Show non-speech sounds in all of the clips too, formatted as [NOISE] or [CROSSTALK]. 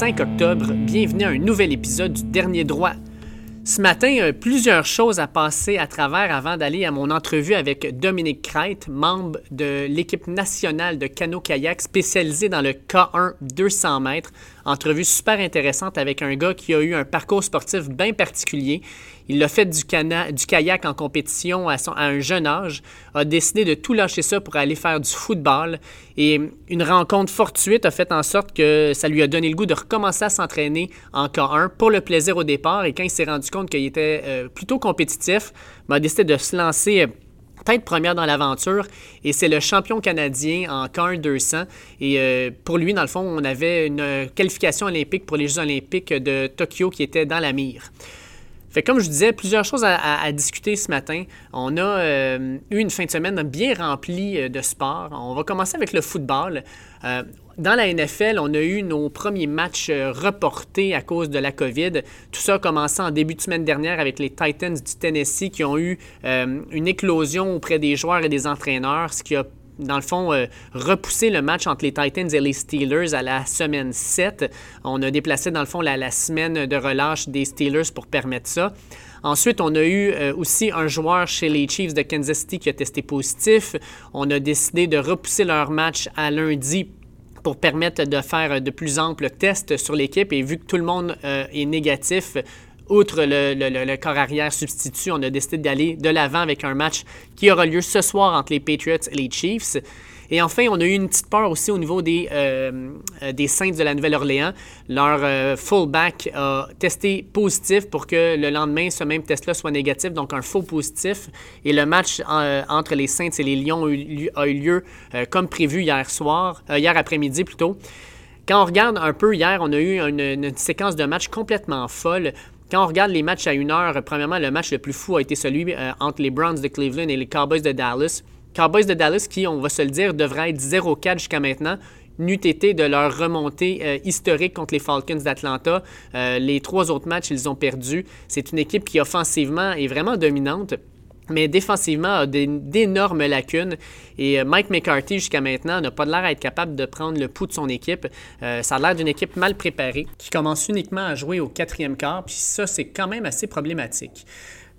lundi 5 octobre. Bienvenue à un nouvel épisode du Dernier Droit. Ce matin, euh, plusieurs choses à passer à travers avant d'aller à mon entrevue avec Dominique Crête, membre de l'équipe nationale de canot-kayak spécialisée dans le K1 200 mètres. Entrevue super intéressante avec un gars qui a eu un parcours sportif bien particulier. Il a fait du, kayak en compétition à, un jeune âge, a décidé de tout lâcher ça pour aller faire du football. Et une rencontre fortuite a fait en sorte que ça lui a donné le goût de recommencer à s'entraîner en K1 pour le plaisir au départ. Et quand il s'est rendu compte qu'il était euh, plutôt compétitif, ben, il a décidé de se lancer. Euh, tête première dans l'aventure et c'est le champion canadien en K1 200. Et euh, pour lui, dans le fond, on avait une qualification olympique pour les Jeux olympiques de Tokyo qui était dans la mire. Fait comme je disais, plusieurs choses à, discuter ce matin. On a euh, eu une fin de semaine bien remplie euh, de sport. On va commencer avec le football. Euh, dans la NFL, on a eu nos premiers matchs reportés à cause de la COVID. Tout ça a commencé en début de semaine dernière avec les Titans du Tennessee qui ont eu une éclosion auprès des joueurs et des entraîneurs, ce qui a dans le fond, euh, repousser le match entre les Titans et les Steelers à la semaine 7. On a déplacé, dans le fond, la, semaine de relâche des Steelers pour permettre ça. Ensuite, on a eu euh, aussi un joueur chez les Chiefs de Kansas City qui a testé positif. On a décidé de repousser leur match à lundi pour permettre de faire de plus amples tests sur l'équipe. Et vu que tout le monde euh, est négatif, outre le, corps arrière substitut, on a décidé d'aller de l'avant avec un match qui aura lieu ce soir entre les Patriots et les Chiefs. Et enfin, on a eu une petite peur aussi au niveau des, euh, euh, Saints de la Nouvelle-Orléans. Leur euh, fullback a testé positif pour que le lendemain, ce même test-là soit négatif, donc un faux positif. Et le match entre les Saints et les Lions a eu, lieu comme prévu hier soir, hier après-midi plutôt. Quand on regarde un peu hier, on a eu une, une séquence de matchs complètement folle. Quand on regarde les matchs à une heure, premièrement, le match le plus fou a été celui euh, entre les Browns de Cleveland et les Cowboys de Dallas. Cowboys de Dallas qui, on va se le dire, devraient être 0-4 jusqu'à maintenant, n'eût été de leur remontée euh, historique contre les Falcons d'Atlanta. Euh, les trois autres matchs, ils ont perdu. C'est une équipe qui, offensivement, est vraiment dominante mais défensivement a d'énormes lacunes. Et euh, Mike McCarthy, jusqu'à maintenant, n'a pas l'air à être capable de prendre le pouls de son équipe. Euh, ça a l'air d'une équipe mal préparée, qui commence uniquement à jouer au quatrième quart, puis ça, c'est quand même assez problématique.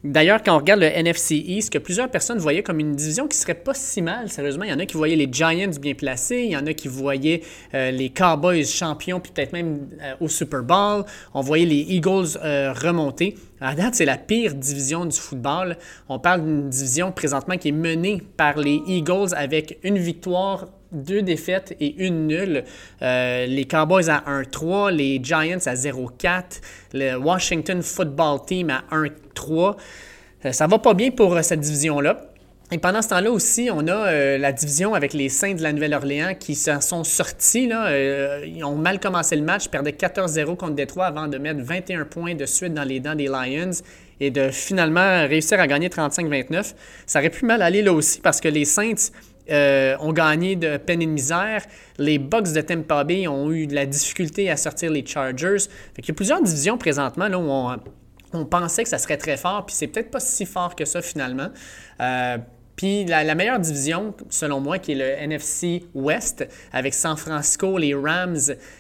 D'ailleurs, quand on regarde le NFC East, que plusieurs personnes voyaient comme une division qui serait pas si mal, sérieusement, il y en a qui voyaient les Giants bien placés, il y en a qui voyaient euh, les Cowboys champions, puis peut-être même au Super Bowl, on voyait les Eagles remonter. À date, c'est la pire division du football. On parle d'une division présentement qui est menée par les Eagles avec une victoire, deux défaites et une nulle. Euh, les Cowboys à 1-3, les Giants à 0-4, le Washington Football Team à 1-3. Euh, ça va pas bien pour euh, cette division-là. Et pendant ce temps-là aussi, on a euh, la division avec les Saints de la Nouvelle-Orléans qui s'en sont sortis. Là, ils ont mal commencé le match, perdaient 14-0 contre Détroit avant de mettre 21 points de suite dans les dents des Lions et de finalement réussir à gagner 35-29. Ça aurait pu mal aller là aussi parce que les Saints euh, ont gagné de peine et de misère. Les Bucks de Tampa Bay ont eu de la difficulté à sortir les Chargers. il y a plusieurs divisions présentement là, où on, on pensait que ça serait très fort, puis c'est peut-être pas si fort que ça finalement. Puis la, meilleure division, selon moi, qui est le NFC West, avec San Francisco, les Rams,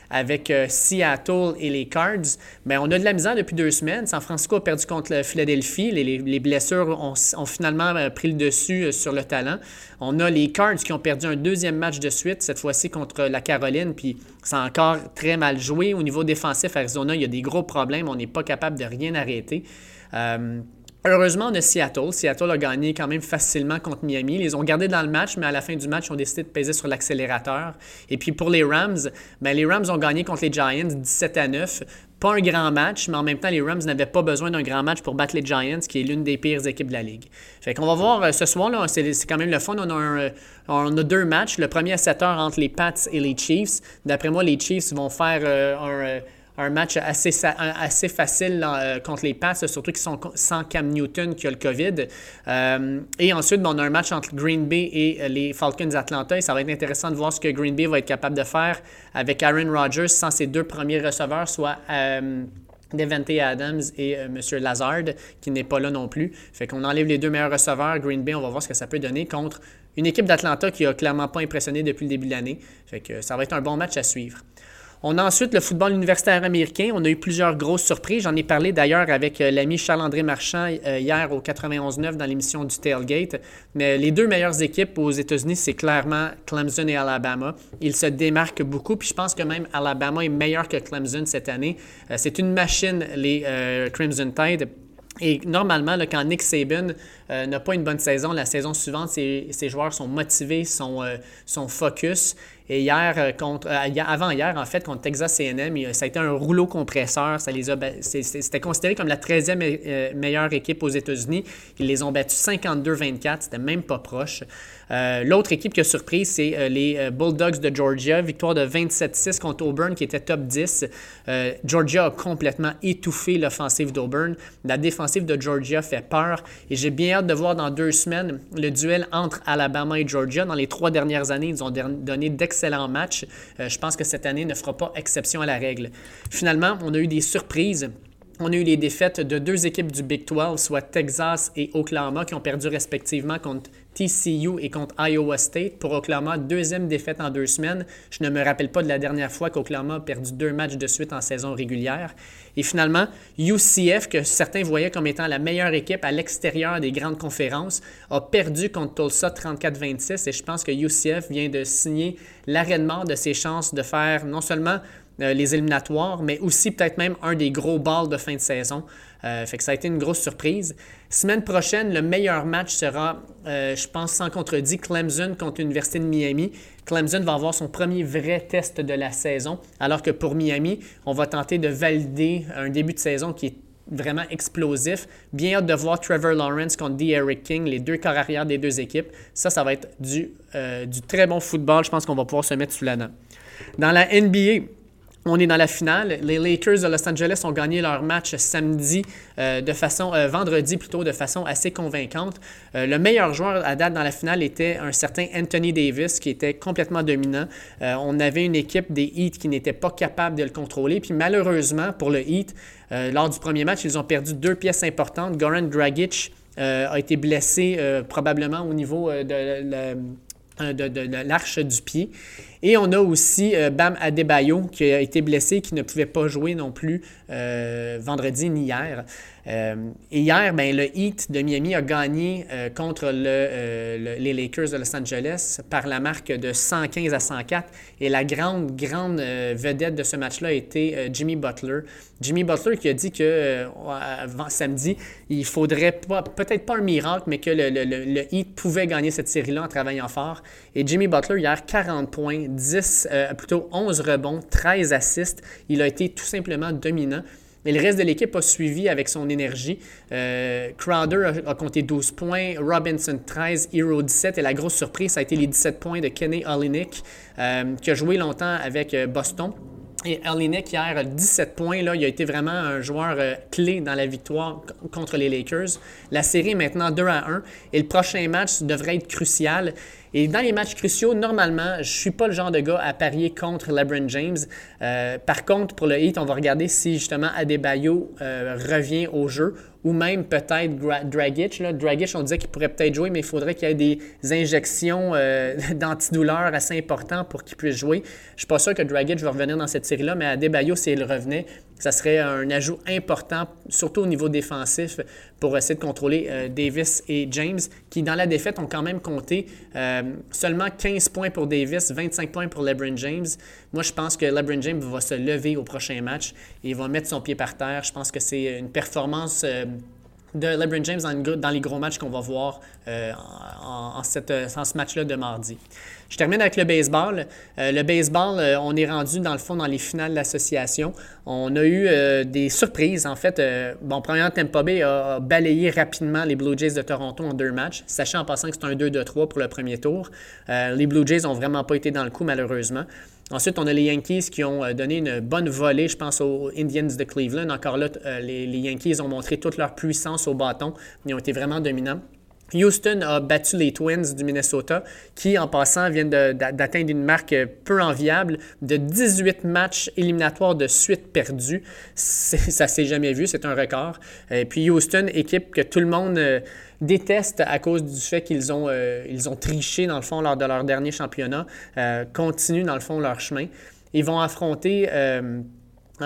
avec euh, Seattle et les Cards, bien, on a de la misère depuis deux semaines. San Francisco a perdu contre le Philadelphie. Les, blessures ont, finalement euh, pris le dessus euh, sur le talent. On a les Cards qui ont perdu un deuxième match de suite, cette fois-ci contre la Caroline, puis c'est encore très mal joué. Au niveau défensif, Arizona, il y a des gros problèmes. On n'est pas capable de rien arrêter. Heureusement, on a Seattle. Seattle a gagné quand même facilement contre Miami. Ils les ont gardés dans le match, mais à la fin du match, ils ont décidé de peser sur l'accélérateur. Et puis pour les Rams, ben les Rams ont gagné contre les Giants 17 à 9. Pas un grand match, mais en même temps, les Rams n'avaient pas besoin d'un grand match pour battre les Giants, qui est l'une des pires équipes de la Ligue. Fait qu'on va voir euh, ce soir, là, c'est, quand même le fun. On a, euh, deux matchs. Le premier à 7 heures entre les Pats et les Chiefs. D'après moi, les Chiefs vont faire euh, un un match assez, facile euh, contre les Pats, surtout qu'ils sont sans Cam Newton qui a le COVID. Euh, et ensuite, on a un match entre Green Bay et euh, les Falcons d'Atlanta. Et ça va être intéressant de voir ce que Green Bay va être capable de faire avec Aaron Rodgers sans ses deux premiers receveurs, soit Devante Adams et M. Lazard, qui n'est pas là non plus. Fait qu'on enlève les deux meilleurs receveurs. Green Bay, on va voir ce que ça peut donner contre une équipe d'Atlanta qui a clairement pas impressionné depuis le début de l'année. Fait que ça va être un bon match à suivre. On a ensuite le football universitaire américain. On a eu plusieurs grosses surprises. J'en ai parlé d'ailleurs avec euh, l'ami Charles-André Marchand euh, hier au 91.9 dans l'émission du Tailgate. Mais les deux meilleures équipes aux États-Unis, c'est clairement Clemson et Alabama. Ils se démarquent beaucoup. Puis je pense que même Alabama est meilleur que Clemson cette année. Euh, c'est une machine, les Crimson Tide. Et normalement, quand Nick Saban n'a pas une bonne saison, la saison suivante, ses, joueurs sont motivés, sont, sont focus. Et hier, euh, contre, euh, avant-hier, en fait, contre Texas AM, ça a été un rouleau compresseur. Ça les a, c'était considéré comme la 13e euh, meilleure équipe aux États-Unis. Ils les ont battus 52-24. C'était même pas proche. L'autre équipe qui a surpris, c'est les Bulldogs de Georgia. Victoire de 27-6 contre Auburn, qui était top 10. Georgia a complètement étouffé l'offensive d'Auburn. La défensive de Georgia fait peur. Et j'ai bien hâte de voir dans deux semaines le duel entre Alabama et Georgia. Dans les trois dernières années, ils ont donné d'excellents excellent match. Euh, je pense que cette année ne fera pas exception à la règle. Finalement, on a eu des surprises. On a eu les défaites de deux équipes du Big 12, soit Texas et Oklahoma, qui ont perdu respectivement contre TCU et contre Iowa State. Pour Oklahoma, deuxième défaite en deux semaines. Je ne me rappelle pas de la dernière fois qu'Oklahoma a perdu deux matchs de suite en saison régulière. Et finalement, UCF, que certains voyaient comme étant la meilleure équipe à l'extérieur des grandes conférences, a perdu contre Tulsa 34-26. Et je pense que UCF vient de signer l'arrêt de ses chances de faire non seulement euh, les éliminatoires, mais aussi peut-être même un des gros balles de fin de saison. Euh, fait que ça a été une grosse surprise. Semaine prochaine, le meilleur match sera, euh, je pense sans contredit, Clemson contre l'Université de Miami. Clemson va avoir son premier vrai test de la saison, alors que pour Miami, on va tenter de valider un début de saison qui est vraiment explosif. Bien hâte de voir Trevor Lawrence contre D. Eric King, les deux corps arrière des deux équipes. Ça, ça va être du, du très bon football. Je pense qu'on va pouvoir se mettre sous la dent. Dans la NBA, on est dans la finale. Les Lakers de Los Angeles ont gagné leur match samedi, euh, euh, vendredi plutôt, de façon assez convaincante. Euh, le meilleur joueur à date dans la finale était un certain Anthony Davis, qui était complètement dominant. on avait une équipe des Heat qui n'était pas capable de le contrôler. Puis malheureusement, pour le Heat, lors du premier match, ils ont perdu deux pièces importantes. Goran Dragic a été blessé probablement au niveau de, de l'arche du pied. Et on a aussi euh, Bam Adebayo qui a été blessé, qui ne pouvait pas jouer non plus euh, vendredi ni hier. Euh, hier, ben, le Heat de Miami a gagné contre le, les Lakers de Los Angeles par la marque de 115 à 104. Et la grande, grande vedette de ce match-là été Jimmy Butler. Jimmy Butler qui a dit que samedi, il faudrait peut-être pas un miracle, mais que le, le Heat pouvait gagner cette série-là en travaillant fort. Et Jimmy Butler, hier, 40 points, 10, euh, plutôt 11 rebonds, 13 assists. Il a été tout simplement dominant. Mais le reste de l'équipe a suivi avec son énergie. Euh, Crowder a, compté 12 points, Robinson 13, Hero 17 et la grosse surprise, ça a été les 17 points de Kenny Olinik, euh, qui a joué longtemps avec Boston. Et Erlinek, hier, 17 points, là, il a été vraiment un joueur clé dans la victoire contre les Lakers. La série est maintenant 2 à 1 et le prochain match devrait être crucial. Et dans les matchs cruciaux, normalement, je ne suis pas le genre de gars à parier contre LeBron James. Euh, par contre, pour le Heat, on va regarder si justement Adebayo euh, revient au jeu ou même peut-être Dragic. Dragic, on disait qu'il pourrait peut-être jouer, mais il faudrait qu'il y ait des injections euh, [LAUGHS] d'antidouleurs assez importantes pour qu'il puisse jouer. Je ne suis pas sûr que Dragic va revenir dans cette série-là, mais Adebayo, s'il revenait, ça serait un ajout important, surtout au niveau défensif, pour essayer de contrôler euh, Davis et James, qui dans la défaite ont quand même compté euh, seulement 15 points pour Davis, 25 points pour LeBron James. Moi, je pense que LeBron James va se lever au prochain match et va mettre son pied par terre. Je pense que c'est une performance euh, de LeBron James dans, les gros matchs qu'on va voir en, cette, en, ce match-là de mardi. Je termine avec le baseball. Euh, le baseball, euh, on est rendu dans le fond dans les finales d'association. On a eu euh, des surprises. En fait, bon, premièrement, Tampa Bay a, balayé rapidement les Blue Jays de Toronto en deux matchs, sachant en passant que c'est un 2-2-3 pour le premier tour. les Blue Jays n'ont vraiment pas été dans le coup, malheureusement. Ensuite, on a les Yankees qui ont donné une bonne volée, je pense, aux Indians de Cleveland. Encore là, les, les Yankees ont montré toute leur puissance au bâton. Ils ont été vraiment dominants. Houston a battu les Twins du Minnesota, qui en passant viennent d'atteindre une marque peu enviable de 18 matchs éliminatoires de suite perdus. Ça s'est jamais vu, c'est un record. Et puis Houston, équipe que tout le monde euh, déteste à cause du fait qu'ils ont, euh, ont triché dans le fond lors de leur dernier championnat, euh, continue dans le fond leur chemin. ils vont affronter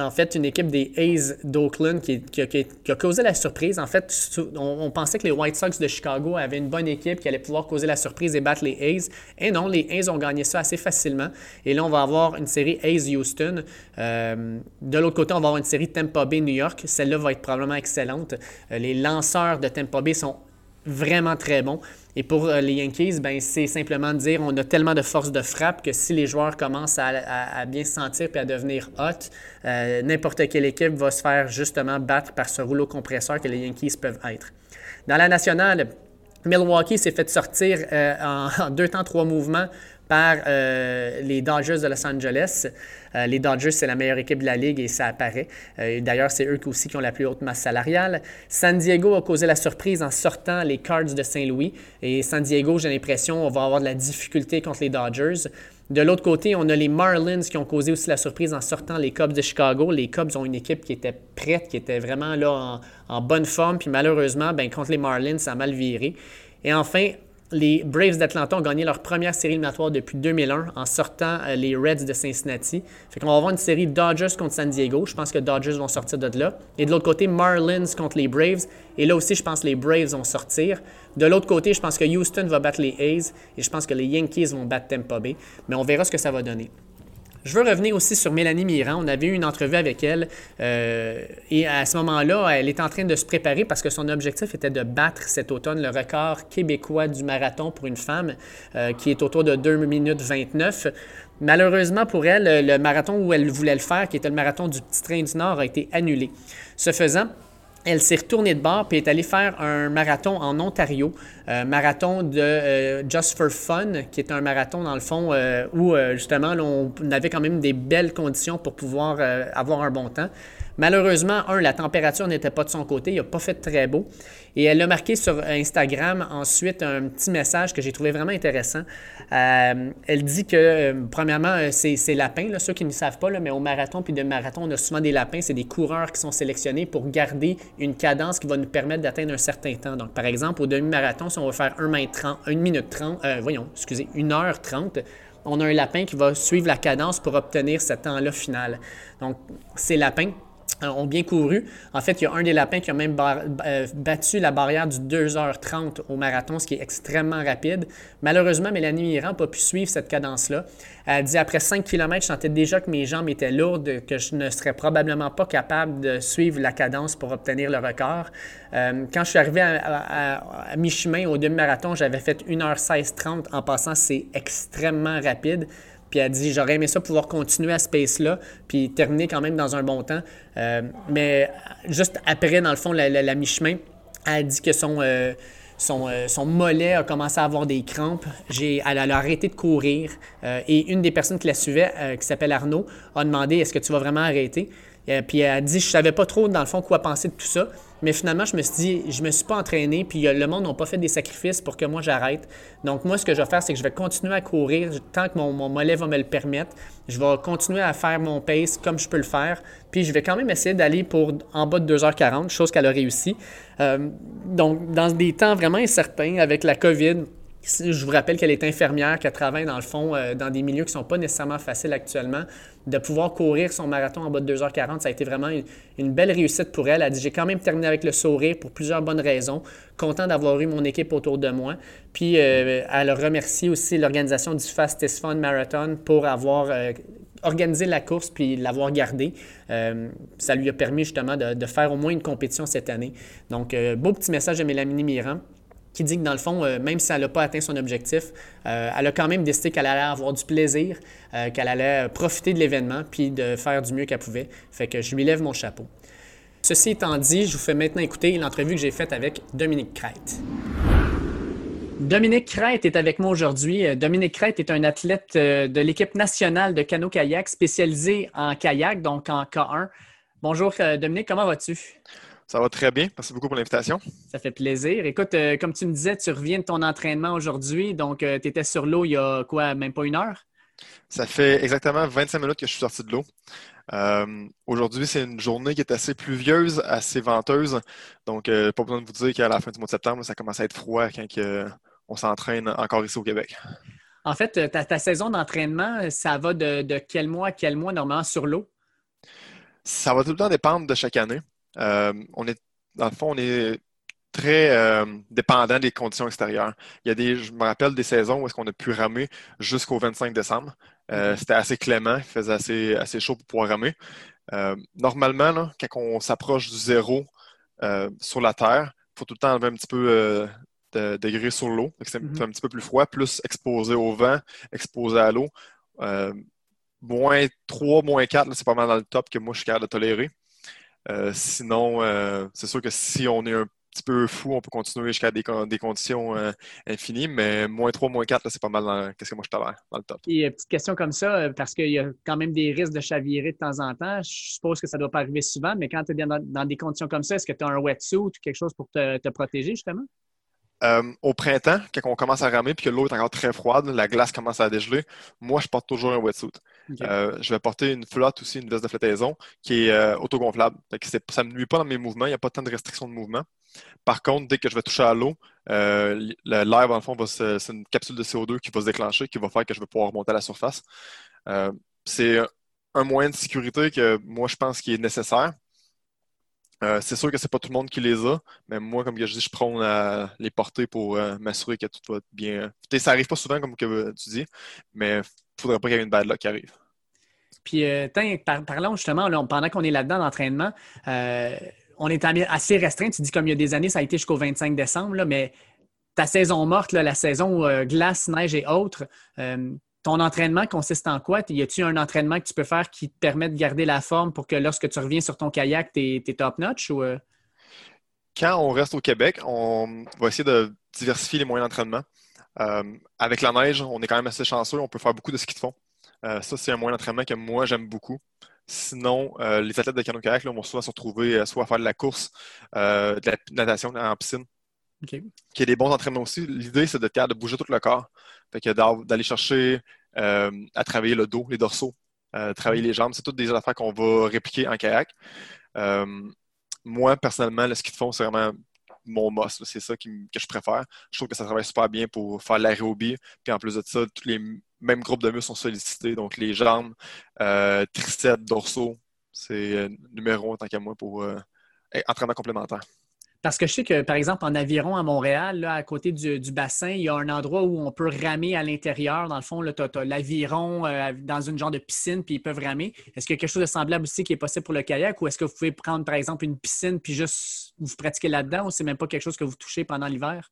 en fait, une équipe des A's d'Oakland qui, a causé la surprise. En fait, on, pensait que les White Sox de Chicago avaient une bonne équipe qui allait pouvoir causer la surprise et battre les A's. Et non, les A's ont gagné ça assez facilement. Et là, on va avoir une série A's-Houston. Euh, de l'autre côté, on va avoir une série Tampa Bay-New York. Celle-là va être probablement excellente. Euh, les lanceurs de Tampa Bay sont vraiment très bons. Et pour euh, les Yankees, ben, c'est simplement dire on a tellement de force de frappe que si les joueurs commencent à, bien se sentir et à devenir hot, euh, n'importe quelle équipe va se faire justement battre par ce rouleau compresseur que les Yankees peuvent être. Dans la nationale, Milwaukee s'est fait sortir euh, en, [LAUGHS] deux temps, trois mouvements par euh, les Dodgers de Los Angeles. Euh, les Dodgers, c'est la meilleure équipe de la ligue et ça apparaît. D'ailleurs, c'est eux aussi qui ont la plus haute masse salariale. San Diego a causé la surprise en sortant les Cards de Saint-Louis. Et San Diego, j'ai l'impression, on va avoir de la difficulté contre les Dodgers. De l'autre côté, on a les Marlins qui ont causé aussi la surprise en sortant les Cubs de Chicago. Les Cubs ont une équipe qui était prête, qui était vraiment là en, bonne forme. Puis malheureusement, ben, contre les Marlins, ça a mal viré. Et enfin, les Braves d'Atlanta ont gagné leur première série éliminatoire depuis 2001 en sortant euh, les Reds de Cincinnati. Fait qu'on va avoir une série Dodgers contre San Diego. Je pense que Dodgers vont sortir de là. Et de l'autre côté, Marlins contre les Braves. Et là aussi, je pense que les Braves vont sortir. De l'autre côté, je pense que Houston va battre les A's et je pense que les Yankees vont battre Tampa Bay. Mais on verra ce que ça va donner. Je veux revenir aussi sur Mélanie Mirand. On avait eu une entrevue avec elle euh, et à ce moment-là, elle est en train de se préparer parce que son objectif était de battre cet automne le record québécois du marathon pour une femme euh, qui est autour de 2 minutes 29. Malheureusement pour elle, le marathon où elle voulait le faire, qui était le marathon du Petit Train du Nord, a été annulé. Ce faisant, elle s'est retournée de bord et est allée faire un marathon en Ontario, un marathon de euh, Just for Fun, qui est un marathon dans le fond euh, où euh, justement on avait quand même des belles conditions pour pouvoir avoir un bon temps. Malheureusement, un, la température n'était pas de son côté, il n'a pas fait très beau. Et elle a marqué sur Instagram ensuite un petit message que j'ai trouvé vraiment intéressant. Euh, elle dit que, euh, premièrement, euh, c'est lapins, là, ceux qui ne savent pas, mais au marathon puis de marathon, on a souvent des lapins, c'est des coureurs qui sont sélectionnés pour garder une cadence qui va nous permettre d'atteindre un certain temps. Donc, par exemple, au demi-marathon, si on va faire 1 minute 30, 1 minute 30, voyons, excusez, 1 heure 30, on a un lapin qui va suivre la cadence pour obtenir ce temps-là final. Donc, ces lapins euh, ont bien couru. En fait, il y a un des lapins qui a même euh, battu la barrière du 2h30 au marathon, ce qui est extrêmement rapide. Malheureusement, Mélanie Mirand n'a pas pu suivre cette cadence-là. Elle dit après 5 km, je sentais déjà que mes jambes étaient lourdes, que je ne serais probablement pas capable de suivre la cadence pour obtenir le record. Euh, quand je suis arrivé à, mi-chemin au demi-marathon, j'avais fait 1h16-30. En passant, c'est extrêmement rapide. Puis elle dit J'aurais aimé ça pouvoir continuer à ce pace-là, puis terminer quand même dans un bon temps. Euh, mais juste après, dans le fond, la, mi-chemin, elle dit que son. Euh, euh, son, mollet a commencé à avoir des crampes. Elle, a arrêté de courir. et une des personnes qui la suivait, qui s'appelle Arnaud, a demandé Est-ce que tu vas vraiment arrêter? Puis elle a dit Je savais pas trop, dans le fond, quoi penser de tout ça. Mais finalement, je me suis dit, je me suis pas entraîné, puis le monde n'a pas fait des sacrifices pour que moi j'arrête. Donc, moi, ce que je vais faire, c'est que je vais continuer à courir tant que mon, mollet va me le permettre. Je vais continuer à faire mon pace comme je peux le faire. Puis, je vais quand même essayer d'aller pour en bas de 2h40, chose qu'elle a réussi. Euh, donc, dans des temps vraiment incertains avec la COVID, je vous rappelle qu'elle est infirmière, qu'elle travaille dans le fond euh, dans des milieux qui ne sont pas nécessairement faciles actuellement. De pouvoir courir son marathon en bas de 2h40, ça a été vraiment une, belle réussite pour elle. Elle a dit J'ai quand même terminé avec le sourire pour plusieurs bonnes raisons. Content d'avoir eu mon équipe autour de moi. Puis euh, elle remercie aussi l'organisation du Fastest Fun Marathon pour avoir euh, organisé la course puis l'avoir gardée. ça lui a permis justement de, faire au moins une compétition cette année. Donc, beau petit message de Mélanie Mirand qui dit que dans le fond, euh, même si elle n'a pas atteint son objectif, euh, elle a quand même décidé qu'elle allait avoir du plaisir, euh, qu'elle allait profiter de l'événement, puis de faire du mieux qu'elle pouvait. Fait que je lui lève mon chapeau. Ceci étant dit, je vous fais maintenant écouter l'entrevue que j'ai faite avec Dominique Crête. Dominique Crête est avec moi aujourd'hui. Dominique Crête est un athlète de l'équipe nationale de canot-kayak spécialisé en kayak, donc en K1. Bonjour Dominique, comment vas-tu? Ça va très bien. Merci beaucoup pour l'invitation. Ça fait plaisir. Écoute, euh, comme tu me disais, tu reviens de ton entraînement aujourd'hui. Donc, euh, tu étais sur l'eau il y a quoi, même pas une heure? Ça fait exactement 25 minutes que je suis sorti de l'eau. Euh, aujourd'hui, c'est une journée qui est assez pluvieuse, assez venteuse. Donc, pas besoin de vous dire qu'à la fin du mois de septembre, ça commence à être froid quand on s'entraîne encore ici au Québec. En fait, ta, saison d'entraînement, ça va de, quel mois à quel mois normalement sur l'eau? Ça va tout le temps dépendre de chaque année. Euh, on est, dans le fond, on est très euh, dépendant des conditions extérieures. Il y a des, je me rappelle des saisons où est-ce qu'on a pu ramer jusqu'au 25 décembre. Euh, c'était assez clément, il faisait assez, assez chaud pour pouvoir ramer. normalement, quand on s'approche du zéro sur la Terre, il faut tout le temps enlever un petit peu de degrés sur l'eau. C'est mm-hmm. un petit peu plus froid, plus exposé au vent, exposé à l'eau. Moins 3, moins 4, c'est pas mal dans le top que moi je suis capable de tolérer. Euh, sinon, euh, c'est sûr que si on est un petit peu fou, on peut continuer jusqu'à des, conditions infinies, mais moins 3, moins 4, c'est pas mal dans ce que moi je tolère dans le top. Et petite question comme ça, parce qu'il y a quand même des risques de chavirer de temps en temps. Je suppose que ça ne doit pas arriver souvent, mais quand tu es bien dans, des conditions comme ça, est-ce que tu as un wetsuit ou quelque chose pour te protéger justement? Euh, au printemps, quand on commence à ramer puis que l'eau est encore très froide, la glace commence à dégeler, moi, je porte toujours un wetsuit. Euh, je vais porter une flotte aussi, une veste de flottaison qui est euh, autogonflable. ça ne me nuit pas dans mes mouvements, il n'y a pas tant de restrictions de mouvement. Par contre, dès que je vais toucher à l'eau, l'air, dans le fond, c'est une capsule de CO2 qui va se déclencher, qui va faire que je vais pouvoir monter à la surface. c'est un moyen de sécurité que moi, je pense qui est nécessaire. Euh, c'est sûr que c'est pas tout le monde qui les a, mais moi, comme je dis, je prône à les porter pour euh, m'assurer que tout va bien. ça arrive pas souvent, comme que tu dis, mais il faudrait pas qu'il y ait une bad luck qui arrive. Puis, euh, parlons justement, pendant qu'on est là-dedans d'entraînement, on est assez restreint. Tu dis comme il y a des années, ça a été jusqu'au 25 décembre, mais ta saison morte, la saison glace, neige et autres, ton entraînement consiste en quoi? Y a-t-il un entraînement que tu peux faire qui te permet de garder la forme pour que lorsque tu reviens sur ton kayak, tu es, top-notch? Ou... Euh? Quand on reste au Québec, on va essayer de diversifier les moyens d'entraînement. Euh, avec la neige, on est quand même assez chanceux. On peut faire beaucoup de ski de fond. Euh, ça, c'est un moyen d'entraînement que moi, j'aime beaucoup. Sinon, les athlètes de canoë-kayak vont souvent se retrouver soit à faire de la course, de la natation en piscine. Qui est des bons entraînements aussi. L'idée, c'est de, de bouger tout le corps. D'aller chercher à travailler le dos, les dorsaux, euh, travailler les jambes, c'est toutes des affaires qu'on va répliquer en kayak. Euh, moi, personnellement, le ski de fond, c'est vraiment mon must. C'est ça que je préfère. Je trouve que ça travaille super bien pour faire l'aérobie. Puis en plus de ça, tous les mêmes groupes de muscles sont sollicités. Donc les jambes, triceps, dorsaux, c'est numéro un tant qu'à moi pour entraînement complémentaire. Parce que je sais que, par exemple, en aviron à Montréal, à côté du, bassin, il y a un endroit où on peut ramer à l'intérieur. Dans le fond, tu as, l'aviron euh, dans une genre de piscine, puis ils peuvent ramer. Est-ce qu'il y a quelque chose de semblable aussi qui est possible pour le kayak ou est-ce que vous pouvez prendre, par exemple, une piscine puis juste vous pratiquer là-dedans ou c'est même pas quelque chose que vous touchez pendant l'hiver?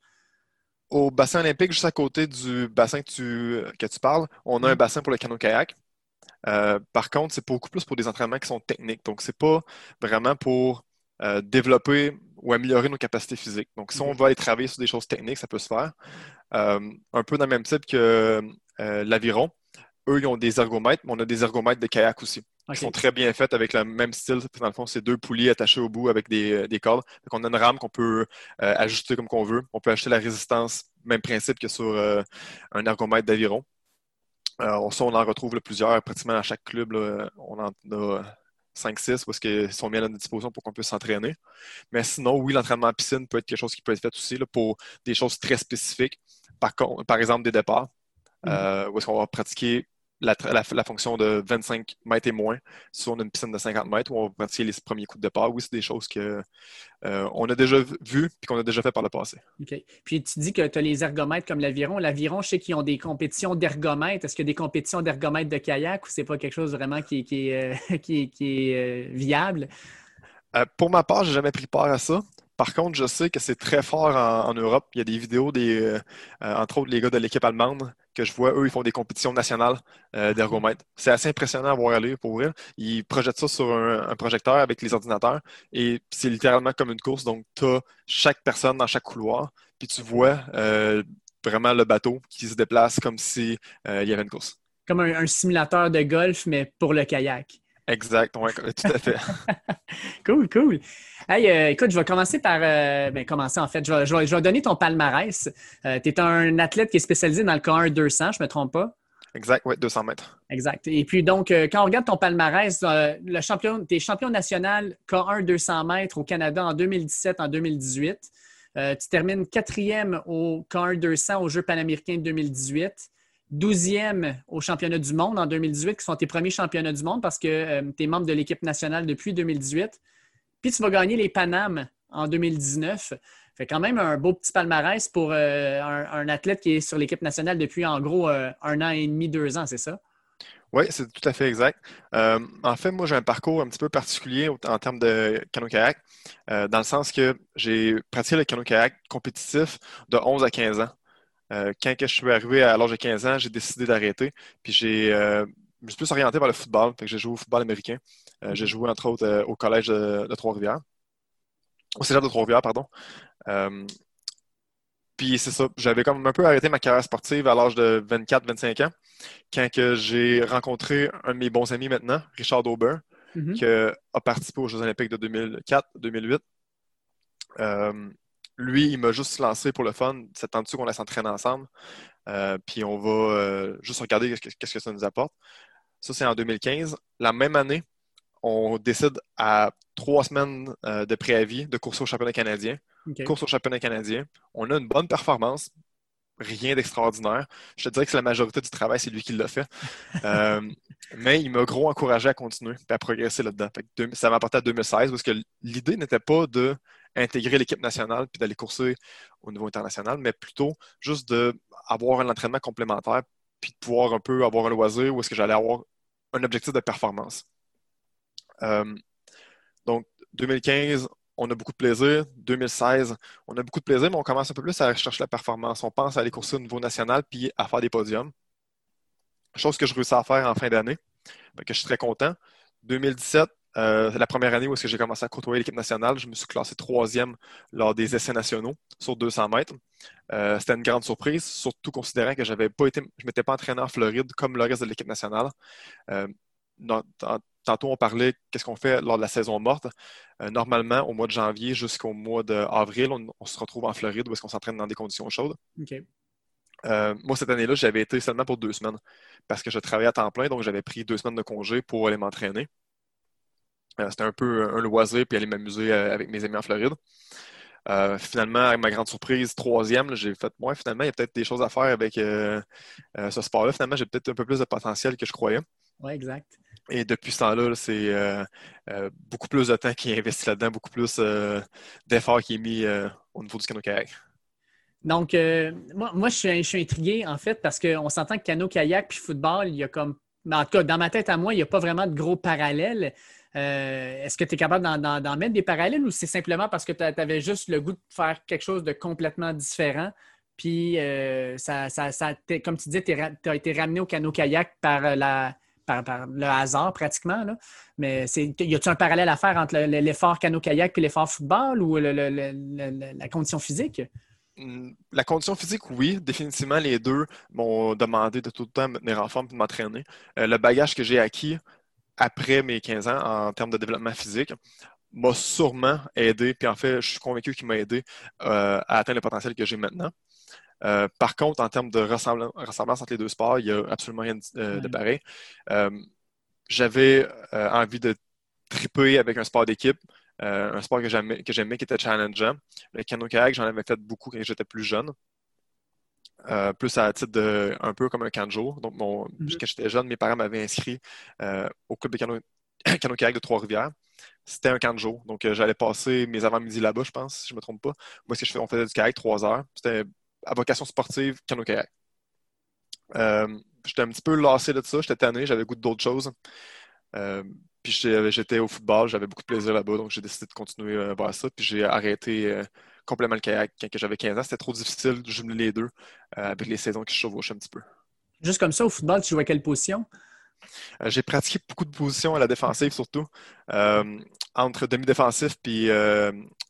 Au bassin olympique, juste à côté du bassin que tu, que tu parles, on a un mm. bassin pour le canot-kayak. Euh, par contre, c'est beaucoup plus pour des entraînements qui sont techniques. Donc, c'est pas vraiment pour euh, développer ou améliorer nos capacités physiques. Donc, si on va aller travailler sur des choses techniques, ça peut se faire. Euh, un peu dans le même type que euh, l'aviron. Eux, ils ont des ergomètres, mais on a des ergomètres de kayak aussi. Ils sont très bien faits avec le même style. Dans le fond, c'est deux poulies attachées au bout avec des, des cordes. Donc, on a une rame qu'on peut ajuster comme qu'on veut. On peut acheter la résistance, même principe que sur un ergomètre d'aviron. ça, on en retrouve plusieurs, pratiquement à chaque club. on en a 5-6 parce qu'ils sont mis à notre disposition pour qu'on puisse s'entraîner. Mais sinon, oui, l'entraînement en piscine peut être quelque chose qui peut être fait aussi pour des choses très spécifiques. Par, par exemple, des départs, mm-hmm. euh, où est-ce qu'on va pratiquer la, fonction de 25 mètres et moins si on a une piscine de 50 mètres où on va pratiquer les premiers coups de départ. Oui, c'est des choses qu'on euh, a déjà vues et qu'on a déjà fait par le passé. OK. Puis tu dis que tu as les ergomètres comme l'aviron. L'aviron, je sais qu'ils ont des compétitions d'ergomètres. Est-ce qu'il y a des compétitions d'ergomètres de kayak ou c'est pas quelque chose vraiment qui, est, [LAUGHS] qui, est euh, viable? Euh, pour ma part, j'ai jamais pris part à ça. Par contre, je sais que c'est très fort en, Europe. Il y a des vidéos, des, entre autres, les gars de l'équipe allemande que je vois, eux, ils font des compétitions nationales euh, d'ergomètres. C'est assez impressionnant à voir aller pour eux. Ils projettent ça sur un, projecteur avec les ordinateurs et c'est littéralement comme une course. Donc, tu as chaque personne dans chaque couloir, puis tu vois euh, vraiment le bateau qui se déplace comme s'il euh, y avait une course. Comme un, simulateur de golf, mais pour le kayak. Exact, oui, tout à fait. [LAUGHS] cool, cool. Hey, euh, écoute, je vais commencer par. Euh, ben, commencer en fait. Je vais, donner ton palmarès. Euh, tu es un athlète qui est spécialisé dans le K1 200, je ne me trompe pas? Exact, oui, 200 mètres. Exact. Et puis, donc, quand on regarde ton palmarès, le champion, tu es champion national K1 200 mètres au Canada en 2017, en 2018. tu termines quatrième au K1 200 aux Jeux panaméricains de 2018 12e au championnat du monde en 2018, qui sont tes premiers championnats du monde parce que tu es membre de l'équipe nationale depuis 2018. Puis tu vas gagner les Panames en 2019. Fait quand même un beau petit palmarès pour un, athlète qui est sur l'équipe nationale depuis en gros un an et demi, deux ans, c'est ça? Oui, c'est tout à fait exact. Euh, en fait, moi, j'ai un parcours un petit peu particulier en termes de canot-kayak, euh, dans le sens que j'ai pratiqué le canot-kayak compétitif de 11 à 15 ans. Euh, quand je suis arrivé à l'âge de 15 ans, j'ai décidé d'arrêter. Puis j'ai, je me suis plus orienté vers le football. j'ai joué au football américain. j'ai joué, entre autres, au collège de, de Trois-Rivières. Au cégep de Trois-Rivières, pardon. Puis c'est ça, j'avais comme un peu arrêté ma carrière sportive à l'âge de 24-25 ans, quand j'ai rencontré un de mes bons amis maintenant, Richard Aubert, mm-hmm. qui a participé aux Jeux olympiques de 2004-2008. Euh, lui, il m'a juste lancé pour le fun, c'est tendu qu'on la s'entraîne ensemble, euh, puis on va euh, juste regarder qu'est-ce que ça nous apporte. Ça, c'est en 2015. La même année, on décide à trois semaines de préavis de courser au championnat canadien course au championnat canadien. On a une bonne performance, rien d'extraordinaire. Je te dirais que c'est la majorité du travail, c'est lui qui l'a fait. [LAUGHS] Euh, mais il m'a gros encouragé à continuer et à progresser là-dedans. Ça m'a apporté à 2016 parce que l'idée n'était pas d'intégrer l'équipe nationale puis d'aller courser au niveau international, mais plutôt juste d'avoir un entraînement complémentaire puis de pouvoir un peu avoir un loisir où est-ce que j'allais avoir un objectif de performance. Euh, donc, 2015, on a beaucoup de plaisir. 2016, on a beaucoup de plaisir, mais on commence un peu plus à chercher la performance. On pense à aller courser au niveau national puis à faire des podiums. Chose que je réussis à faire en fin d'année, que je suis très content. 2017, euh, la première année où j'ai commencé à côtoyer l'équipe nationale, je me suis classé troisième lors des essais nationaux sur 200 mètres. Euh, c'était une grande surprise, surtout considérant que j'avais pas été, je m'étais pas entraîné en Floride comme le reste de l'équipe nationale. Euh, tantôt, on parlait qu'est-ce qu'on fait lors de la saison morte. Normalement, au mois de janvier jusqu'au mois d'avril, on, se retrouve en Floride où est-ce qu'on s'entraîne dans des conditions chaudes. Euh, moi, cette année-là, j'avais été seulement pour deux semaines parce que je travaillais à temps plein, donc j'avais pris deux semaines de congé pour aller m'entraîner. Euh, c'était un peu un loisir puis aller m'amuser avec mes amis en Floride. finalement, avec ma grande surprise, troisième, j'ai fait, moi, finalement, il y a peut-être des choses à faire avec ce sport-là. Finalement, j'ai peut-être un peu plus de potentiel que je croyais. Oui, exact. Et depuis ce temps-là, c'est euh, euh, beaucoup plus de temps qui est investi là-dedans, beaucoup plus euh, d'efforts qui est mis au niveau du canot-kayak. Donc, moi, je, suis, intrigué, en fait, parce qu'on s'entend que canot-kayak puis football, il y a comme. En tout cas, dans ma tête à moi, il n'y a pas vraiment de gros parallèles. Est-ce que tu es capable d'en mettre des parallèles ou c'est simplement parce que tu avais juste le goût de faire quelque chose de complètement différent? Puis, ça, comme tu disais, tu as été ramené au canot-kayak la, par, le hasard pratiquement. Mais y a-t-il un parallèle à faire entre l'effort canot-kayak et l'effort football ou la condition physique? Hmm, la condition physique, oui, définitivement, les deux m'ont demandé de tout le temps me tenir en forme et de m'entraîner. Euh, le bagage que j'ai acquis après mes 15 ans en termes de développement physique m'a sûrement aidé, puis en fait, je suis convaincu qu'il m'a aidé euh, à atteindre le potentiel que j'ai maintenant. Euh, par contre, en termes de ressemblance, entre les deux sports, il n'y a absolument rien de, euh, pareil. J'avais envie de triper avec un sport d'équipe, un sport que j'aimais, qui était challengeant. Le canoë-kayak, j'en avais fait beaucoup quand j'étais plus jeune. Plus à titre de un peu comme un camp Donc, mon, mm-hmm. quand j'étais jeune, mes parents m'avaient inscrit au club de canoë-kayak de Trois-Rivières. C'était un camp de jour. Donc, j'allais passer mes avant-midi là-bas, je pense, si je ne me trompe pas. Moi, ce que je fais, on faisait du kayak trois heures. C'était à vocation sportive, canoë-kayak. Euh, j'étais un petit peu lassé de ça, j'étais tanné, j'avais goût d'autres choses. Euh, puis j'étais au football, j'avais beaucoup de plaisir là-bas, donc j'ai décidé de continuer à voir ça. Puis j'ai arrêté euh, complètement le kayak quand j'avais 15 ans. C'était trop difficile de jumeler les deux avec les saisons qui se chevauchent un petit peu. Juste comme ça, au football, tu jouais à quelle position? j'ai pratiqué beaucoup de positions à la défensive surtout, entre demi-défensif puis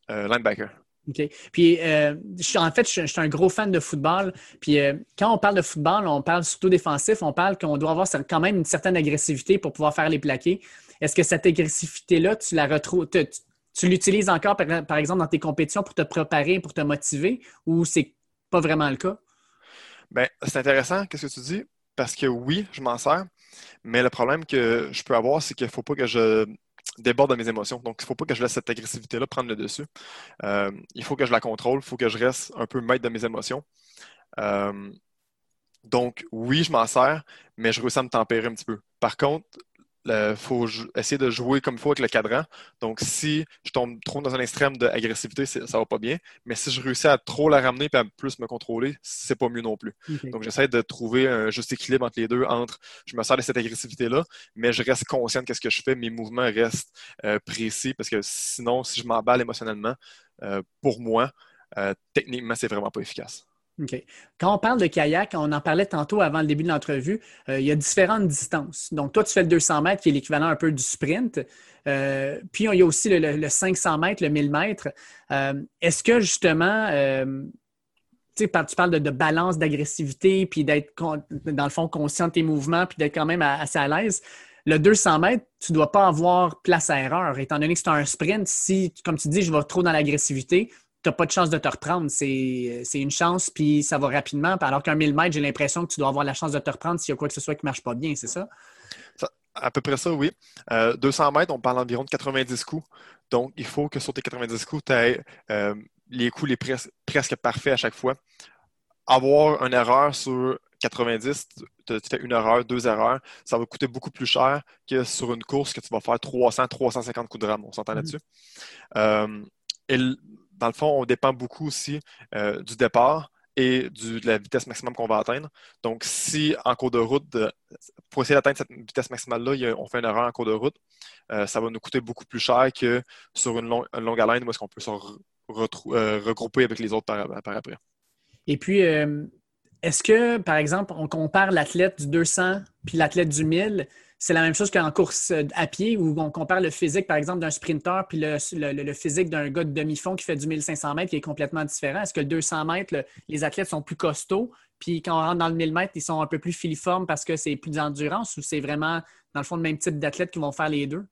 linebacker. OK. Puis, euh, en fait, je, suis un gros fan de football. Puis, euh, quand on parle de football, on parle surtout défensif. On parle qu'on doit avoir quand même une certaine agressivité pour pouvoir faire les plaqués. Est-ce que cette agressivité-là, tu la retrouves, tu, l'utilises encore, par, exemple, dans tes compétitions pour te préparer, pour te motiver, ou c'est pas vraiment le cas? Bien, c'est intéressant, qu'est-ce que tu dis? Parce que oui, je m'en sers. Mais le problème que je peux avoir, c'est qu'il ne faut pas que je déborde de mes émotions. Donc, il ne faut pas que je laisse cette agressivité-là prendre le dessus. Euh, il faut que je la contrôle, il faut que je reste un peu maître de mes émotions. Euh, Donc, oui, je m'en sers, mais je réussis à me tempérer un petit peu. Par contre, il faut essayer de jouer comme il faut avec le cadran. Donc, si je tombe trop dans un extrême d'agressivité, ça va pas bien. Mais si je réussis à trop la ramener et à plus me contrôler, c'est pas mieux non plus. Donc, j'essaie de trouver un juste équilibre entre les deux, entre je me sers de cette agressivité-là, mais je reste conscient de ce que je fais, mes mouvements restent euh, précis parce que sinon, si je m'emballe émotionnellement, euh, pour moi, euh, techniquement, c'est vraiment pas efficace. Quand on parle de kayak, on en parlait tantôt avant le début de l'entrevue, euh, il y a différentes distances. Donc, toi, tu fais le 200 mètres qui est l'équivalent un peu du sprint. Euh, puis, il y a aussi le, 500 mètres, le 1000 mètres. Euh, est-ce que justement, tu parles de, balance, d'agressivité, puis d'être, dans le fond, conscient de tes mouvements, puis d'être quand même assez à l'aise? Le 200 mètres, tu ne dois pas avoir place à erreur, étant donné que c'est un sprint. Si, comme tu dis, je vais trop dans l'agressivité, n'as pas de chance de te reprendre. C'est une chance, puis ça va rapidement. Alors qu'un 1000 mètres, j'ai l'impression que tu dois avoir la chance de te reprendre s'il y a quoi que ce soit qui ne marche pas bien, c'est ça? À peu près ça, oui. 200 euh, mètres, on parle environ de 90 coups. Donc, il faut que sur tes 90 coups, tu aies euh, les coups les presque parfaits à chaque fois. Avoir une erreur sur 90, tu fais une erreur, deux erreurs, ça va coûter beaucoup plus cher que sur une course que tu vas faire 300, 350 coups de rame. On s'entend mm-hmm. là-dessus? Euh, et dans le fond, on dépend beaucoup aussi euh, du départ et de la vitesse maximum qu'on va atteindre. Donc, si en cours de route, pour essayer d'atteindre cette vitesse maximale-là, on fait une erreur en cours de route, euh, ça va nous coûter beaucoup plus cher que sur une, longue haleine où est-ce qu'on peut se euh, regrouper avec les autres par, après. Et puis, est-ce que, par exemple, on compare l'athlète du 200 puis l'athlète du 1000, c'est la même chose qu'en course euh, à pied où on compare le physique, par exemple, d'un sprinter puis le, physique d'un gars de demi-fond qui fait du 1500 mètres qui est complètement différent. Est-ce que le 200 mètres, les athlètes sont plus costauds, puis quand on rentre dans le 1000 mètres, ils sont un peu plus filiformes parce que c'est plus d'endurance ou c'est vraiment, dans le fond, le même type d'athlètes qui vont faire les deux?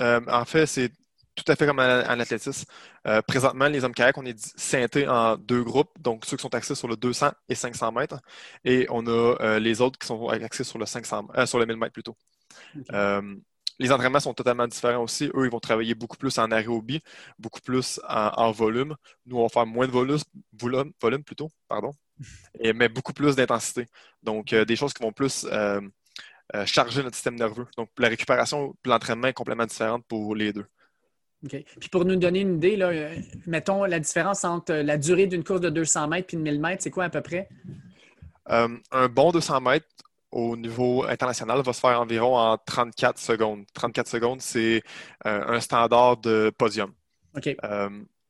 Euh, en fait, c'est tout à fait comme en, athlétisme. Euh, présentement, les hommes kayak, on est scindés en deux groupes, donc ceux qui sont axés sur le 200 et 500 mètres, et on a euh, les autres qui sont axés sur le 500, euh, sur le 1000 mètres plutôt. les entraînements sont totalement différents aussi. Eux, ils vont travailler beaucoup plus en aérobie, beaucoup plus en, volume. Nous, on va faire moins de volume, volume, volume plutôt, pardon, [LAUGHS] et, mais beaucoup plus d'intensité. Donc, des choses qui vont plus charger notre système nerveux. Donc, la récupération, l'entraînement est complètement différente pour les deux. Puis pour nous donner une idée, là, euh, mettons la différence entre la durée d'une course de 200 mètres et de 1000 mètres, c'est quoi à peu près? Euh, un bon 200 mètres au niveau international va se faire environ en 34 secondes. 34 secondes, c'est euh, un standard de podium.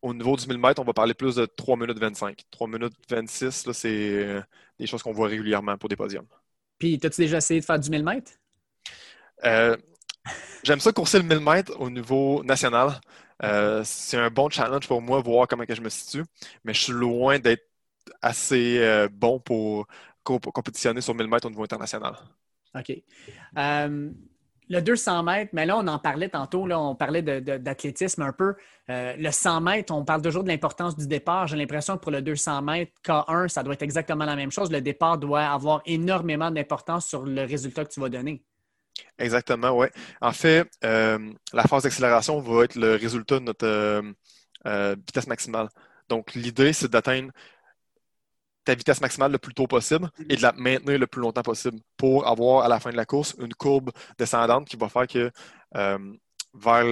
au niveau du 1000 mètres, on va parler plus de 3 minutes 25. 3 minutes 26, c'est des choses qu'on voit régulièrement pour des podiums. Puis, as-tu déjà essayé de faire du 1000 mètres? J'aime ça courser le 1000 mètres au niveau national. Euh, c'est un bon challenge pour moi, voir comment que je me situe, mais je suis loin d'être assez euh, bon pour, compétitionner sur 1000 mètres au niveau international. OK. Euh, le 200 mètres, mais là, on en parlait tantôt, là, on parlait d'athlétisme un peu. le 100 mètres, on parle toujours de l'importance du départ. J'ai l'impression que pour le 200 mètres, K1, ça doit être exactement la même chose. Le départ doit avoir énormément d'importance sur le résultat que tu vas donner. Exactement, oui. En fait, euh, la phase d'accélération va être le résultat de notre euh, euh, vitesse maximale. Donc, l'idée, c'est d'atteindre ta vitesse maximale le plus tôt possible et de la maintenir le plus longtemps possible pour avoir à la fin de la course une courbe descendante qui va faire que vers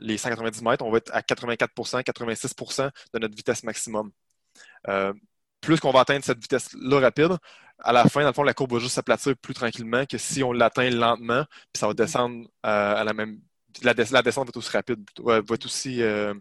les 190 mètres, on va être à 84% 86% de notre vitesse maximum. plus qu'on va atteindre cette vitesse-là rapide, à la fin, dans le fond, la courbe va juste s'aplatir plus tranquillement que si on l'atteint lentement, puis ça va descendre euh, à la même. La, descente va être aussi rapide, va être aussi euh,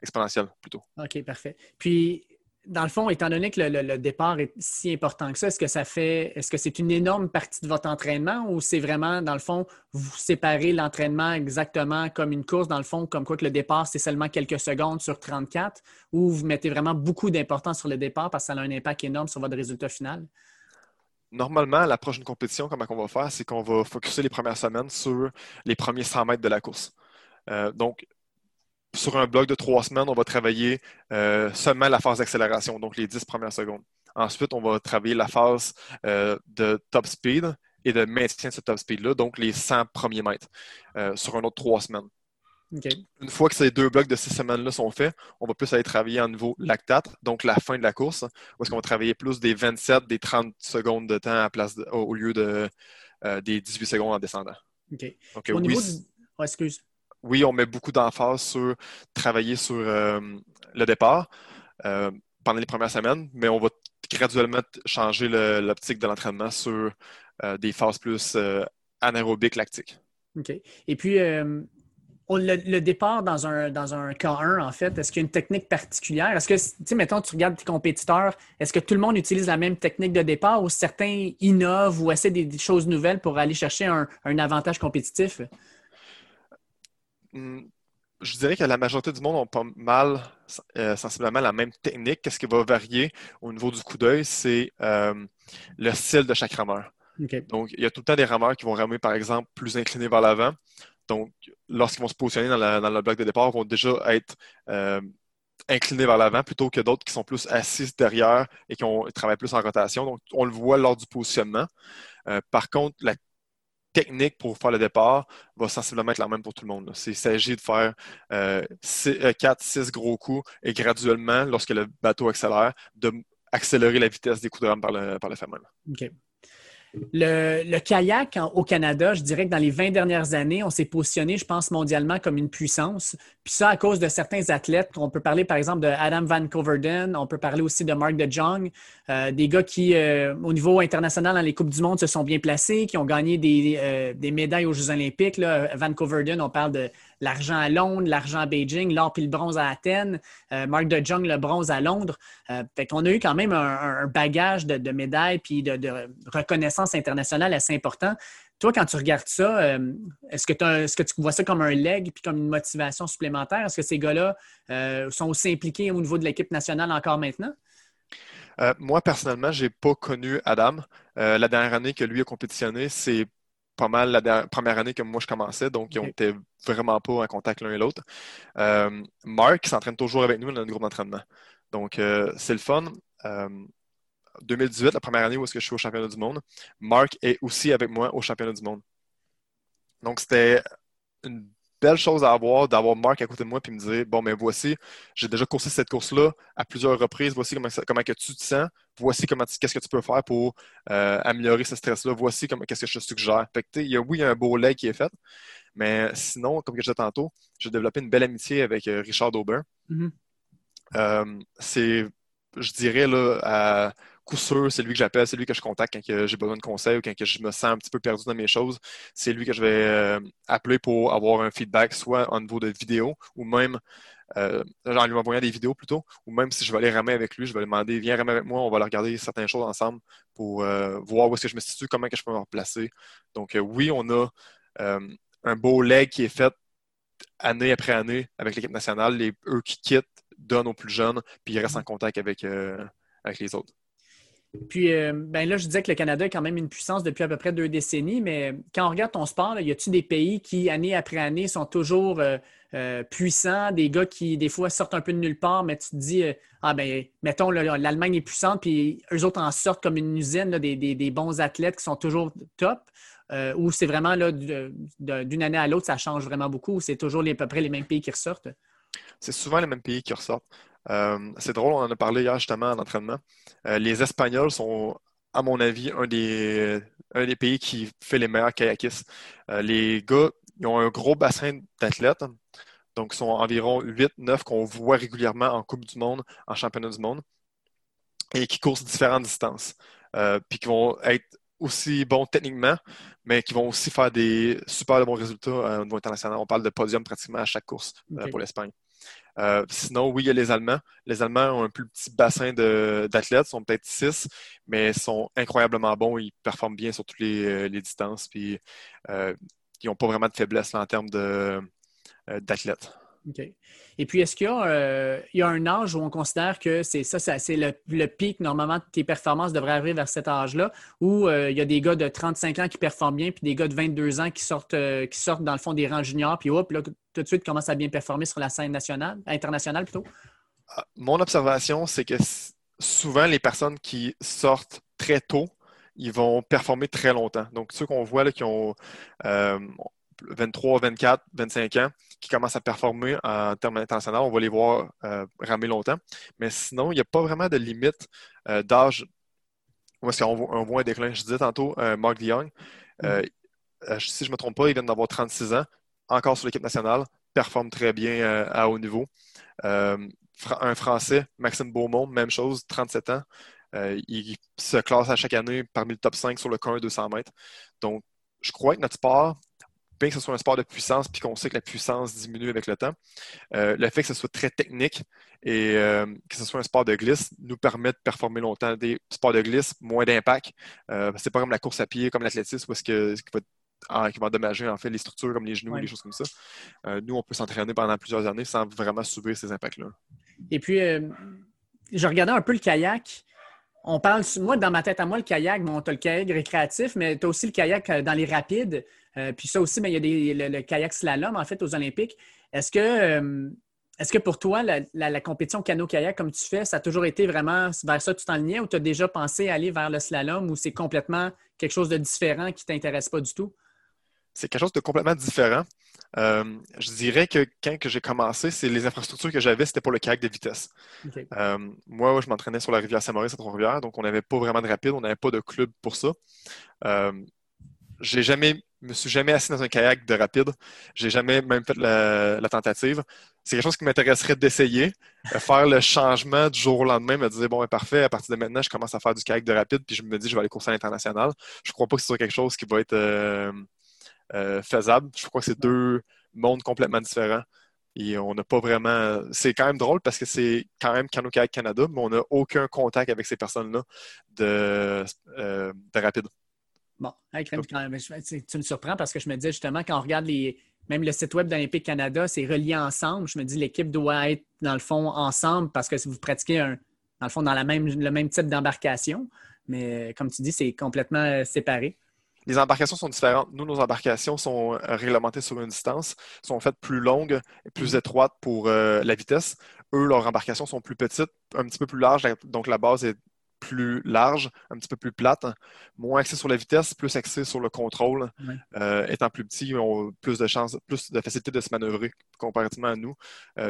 exponentielle plutôt. OK, parfait. Puis, dans le fond, étant donné que le, départ est si important que ça, est-ce que ça fait, est-ce que c'est une énorme partie de votre entraînement ou c'est vraiment, dans le fond, vous séparez l'entraînement exactement comme une course, dans le fond, comme quoi que le départ, c'est seulement quelques secondes sur 34, ou vous mettez vraiment beaucoup d'importance sur le départ parce que ça a un impact énorme sur votre résultat final? Normalement, la prochaine compétition, comment on va faire, c'est qu'on va focuser les premières semaines sur les premiers 100 mètres de la course. Euh, donc, sur un bloc de trois semaines, on va travailler euh, seulement la phase d'accélération, donc les 10 premières secondes. Ensuite, on va travailler la phase euh, de top speed et de maintien de ce top speed-là, donc les 100 premiers mètres, sur un autre trois semaines. Une fois que ces deux blocs de six semaines-là sont faits, on va plus aller travailler en niveau lactate, donc la fin de la course, où est-ce qu'on va travailler plus des 27, des 30 secondes de temps à place au lieu de, euh, des 18 secondes en descendant. OK. au oui, niveau excuse. Oui, on met beaucoup d'emphase sur travailler sur euh, le départ euh, pendant les premières semaines, mais on va graduellement changer l'optique de l'entraînement sur des phases plus anaérobiques lactiques. OK. Et puis, le, départ dans un, dans un K1, en fait, est-ce qu'il y a une technique particulière? Est-ce que, tu sais, mettons, tu regardes tes compétiteurs, est-ce que tout le monde utilise la même technique de départ ou certains innovent ou essaient des, choses nouvelles pour aller chercher un, avantage compétitif? Hmm, je dirais que la majorité du monde ont pas mal, euh, sensiblement la même technique. Qu'est-ce qui va varier au niveau du coup d'œil? C'est euh, le style de chaque rameur. Donc, il y a tout le temps des rameurs qui vont ramer, par exemple, plus inclinés vers l'avant. Donc, lorsqu'ils vont se positionner dans, le bloc de départ, ils vont déjà être euh, inclinés vers l'avant plutôt que d'autres qui sont plus assis derrière et qui ont, travaillent plus en rotation. Donc, on le voit lors du positionnement. Euh, par contre, la technique pour faire le départ va sensiblement être la même pour tout le monde. Il s'agit de faire 4-6 euh, gros coups et graduellement, lorsque le bateau accélère, d'accélérer la vitesse des coups de rame par le, par le OK. Le, kayak au Canada, je dirais que dans les 20 dernières années, on s'est positionné, je pense, mondialement comme une puissance. Puis ça, à cause de certains athlètes. On peut parler, par exemple, de Adam Van Coverden, on peut parler aussi de Mark de Jong, euh, des gars qui, euh, au niveau international, dans les Coupes du Monde, se sont bien placés, qui ont gagné des, euh, médailles aux Jeux olympiques. Là. Van Coverden, on parle de l'argent à Londres, l'argent à Beijing, l'or puis le bronze à Athènes, Marc de Jong, le bronze à Londres. Euh, fait qu'on a eu quand même un, bagage de, médailles puis de, reconnaissance internationale assez important. Toi, quand tu regardes ça, euh, est-ce que, est que, tu vois ça comme un leg puis comme une motivation supplémentaire? Est-ce que ces gars-là sont aussi impliqués au niveau de l'équipe nationale encore maintenant? moi, personnellement, je n'ai pas connu Adam. la dernière année que lui a compétitionné, c'est pas mal la première année que moi je commençais, donc ils n'étaient vraiment pas en contact l'un et l'autre. Euh, Marc s'entraîne toujours avec nous dans notre groupe d'entraînement. Donc euh, c'est le fun. 2018, euh, la première année où est-ce que je suis au championnat du monde, Marc est aussi avec moi au championnat du monde. Donc c'était une belle chose à avoir d'avoir Marc à côté de moi et me dire bon mais voici j'ai déjà coursé cette course là à plusieurs reprises voici comment, comment que tu te sens voici comment qu'est-ce que tu peux faire pour euh, améliorer ce stress là voici qu'est-ce que je te suggère fait il y a, oui il y a un beau leg qui est fait mais sinon comme je disais tantôt j'ai développé une belle amitié avec euh, Richard Aubin mm-hmm. euh, c'est je dirais là à coup sûr, c'est lui que j'appelle, c'est lui que je contacte quand j'ai besoin de conseils ou quand je me sens un petit peu perdu dans mes choses. C'est lui que je vais euh, appeler pour avoir un feedback, soit au niveau de vidéo ou même euh, en lui envoyant des vidéos plutôt, ou même si je vais aller ramer avec lui, je vais lui demander viens ramer avec moi, on va aller regarder certaines choses ensemble pour euh, voir où est-ce que je me situe, comment que je peux me replacer. Donc oui, on a un beau leg qui est fait année après année avec l'équipe nationale. Les, eux qui quittent donnent aux plus jeunes, puis ils restent en contact avec, avec les autres. Puis euh, ben là, je disais que le Canada est quand même une puissance depuis à peu près deux décennies, mais quand on regarde ton sport, y a-t-il des pays qui, année après année, sont toujours euh, euh, puissants, des gars qui, des fois, sortent un peu de nulle part, mais tu te dis, ah ben, mettons, l'Allemagne est puissante, puis eux autres en sortent comme une usine, des, bons athlètes qui sont toujours top, ou c'est vraiment là, d'une année à l'autre, ça change vraiment beaucoup, ou c'est toujours à peu près les mêmes pays qui ressortent? C'est souvent les mêmes pays qui ressortent. Euh, c'est drôle, on en a parlé hier justement en entraînement. Euh, les Espagnols sont, à mon avis, un des, un des pays qui fait les meilleurs kayakistes. Euh, les gars, ils ont un gros bassin d'athlètes. Donc, ils sont environ 8-9 qu'on voit régulièrement en Coupe du Monde, en Championnat du Monde, et qui courent différentes distances. puis qui vont être aussi bons techniquement, mais qui vont aussi faire des super bons résultats au niveau international. On parle de podium pratiquement à chaque course pour l'Espagne. Euh, sinon, oui, il y a les Allemands. Les Allemands ont un plus petit bassin d'athlètes, sont peut-être six, mais sont incroyablement bons. Ils performent bien sur toutes les, euh, distances, puis euh, ils n'ont pas vraiment de faiblesse en termes d'athlètes. OK. Et puis, est-ce qu'il y, a un âge où on considère que c'est ça, c'est le, pic, normalement, tes performances devraient arriver vers cet âge-là, où il y a des gars de 35 ans qui performent bien, puis des gars de 22 ans qui sortent, qui sortent dans le fond des rangs juniors, puis hop, là, tout de suite commence à bien performer sur la scène nationale, internationale plutôt? Ah, mon observation, c'est que souvent, les personnes qui sortent très tôt, ils vont performer très longtemps. Donc, ceux qu'on voit là, qui ont 23, 24, 25 ans, qui commencent à performer en termes internationaux, on va les voir ramer longtemps. Mais sinon, il n'y a pas vraiment de limite d'âge. Où est-ce qu'on voit, voit un déclin? Je disais tantôt, Mark DeYoung, mm. si je ne me trompe pas, il vient d'avoir 36 ans, encore sur l'équipe nationale, performe très bien à haut niveau. un Français, Maxime Beaumont, même chose, 37 ans. il se classe à chaque année parmi le top 5 sur le 1 200 mètres. Donc, je crois que notre sport, bien que ce soit un sport de puissance, puis qu'on sait que la puissance diminue avec le temps, euh, le fait que ce soit très technique et euh, que ce soit un sport de glisse nous permet de performer longtemps. Des sports de glisse, moins d'impact. Euh, c'est pas comme la course à pied, comme l'athlétisme, où ce que, qui va qui va endommager en fait les structures comme les genoux, les choses comme ça. nous, on peut s'entraîner pendant plusieurs années sans vraiment subir ces impacts-là. Et puis, je regardais un peu le kayak on parle, moi, dans ma tête à moi, le kayak, bon, tu as le kayak récréatif, mais tu as aussi le kayak dans les rapides. Euh, puis ça aussi, ben, il y a des, le, kayak slalom, en fait, aux Olympiques. Est-ce que, euh, est-ce que pour toi, la, compétition canot-kayak, comme tu fais, ça a toujours été vraiment vers ça que tu t'enlignais ou tu as déjà pensé aller vers le slalom ou c'est complètement quelque chose de différent qui ne t'intéresse pas du tout? C'est quelque chose de complètement différent. Euh, je dirais que quand j'ai commencé, c'est les infrastructures que j'avais, c'était pour le kayak de vitesse. Euh, moi, je m'entraînais sur la rivière Saint-Maurice à Trois-Rivières, donc on n'avait pas vraiment de rapide, on n'avait pas de club pour ça. Euh, j'ai jamais, me suis jamais assis dans un kayak de rapide. J'ai jamais même fait la, tentative. C'est quelque chose qui m'intéresserait d'essayer, faire le changement du jour au lendemain, me dire bon, ben, parfait, à partir de maintenant, je commence à faire du kayak de rapide, puis je me dis je vais aller courser à l'international. Je crois pas que ce soit quelque chose qui va être euh, faisable. Je crois que c'est deux mondes complètement différents. Et on n'a pas vraiment. C'est quand même drôle parce que c'est quand même Cano Kayak Canada, mais on n'a aucun contact avec ces personnes-là de, euh, rapide. Bon, tu me surprends parce que je me disais justement, quand on regarde les, même le site web d'Olympique Canada, c'est relié ensemble. Je me dis l'équipe doit être dans le fond ensemble parce que si vous pratiquez un, dans le fond dans la même, le même type d'embarcation. Mais comme tu dis, c'est complètement euh, séparé. Les embarcations sont différentes. Nous, nos embarcations sont euh, réglementées sur une distance, sont faites plus longues et plus mm. étroites pour euh, la vitesse. Eux, leurs embarcations sont plus petites, un petit peu plus larges, donc la base est plus large, un petit peu plus plate, moins axée sur la vitesse, plus axée sur le contrôle. Euh, étant plus petits, ils ont plus de chances, plus de facilité de se manœuvrer comparativement à nous.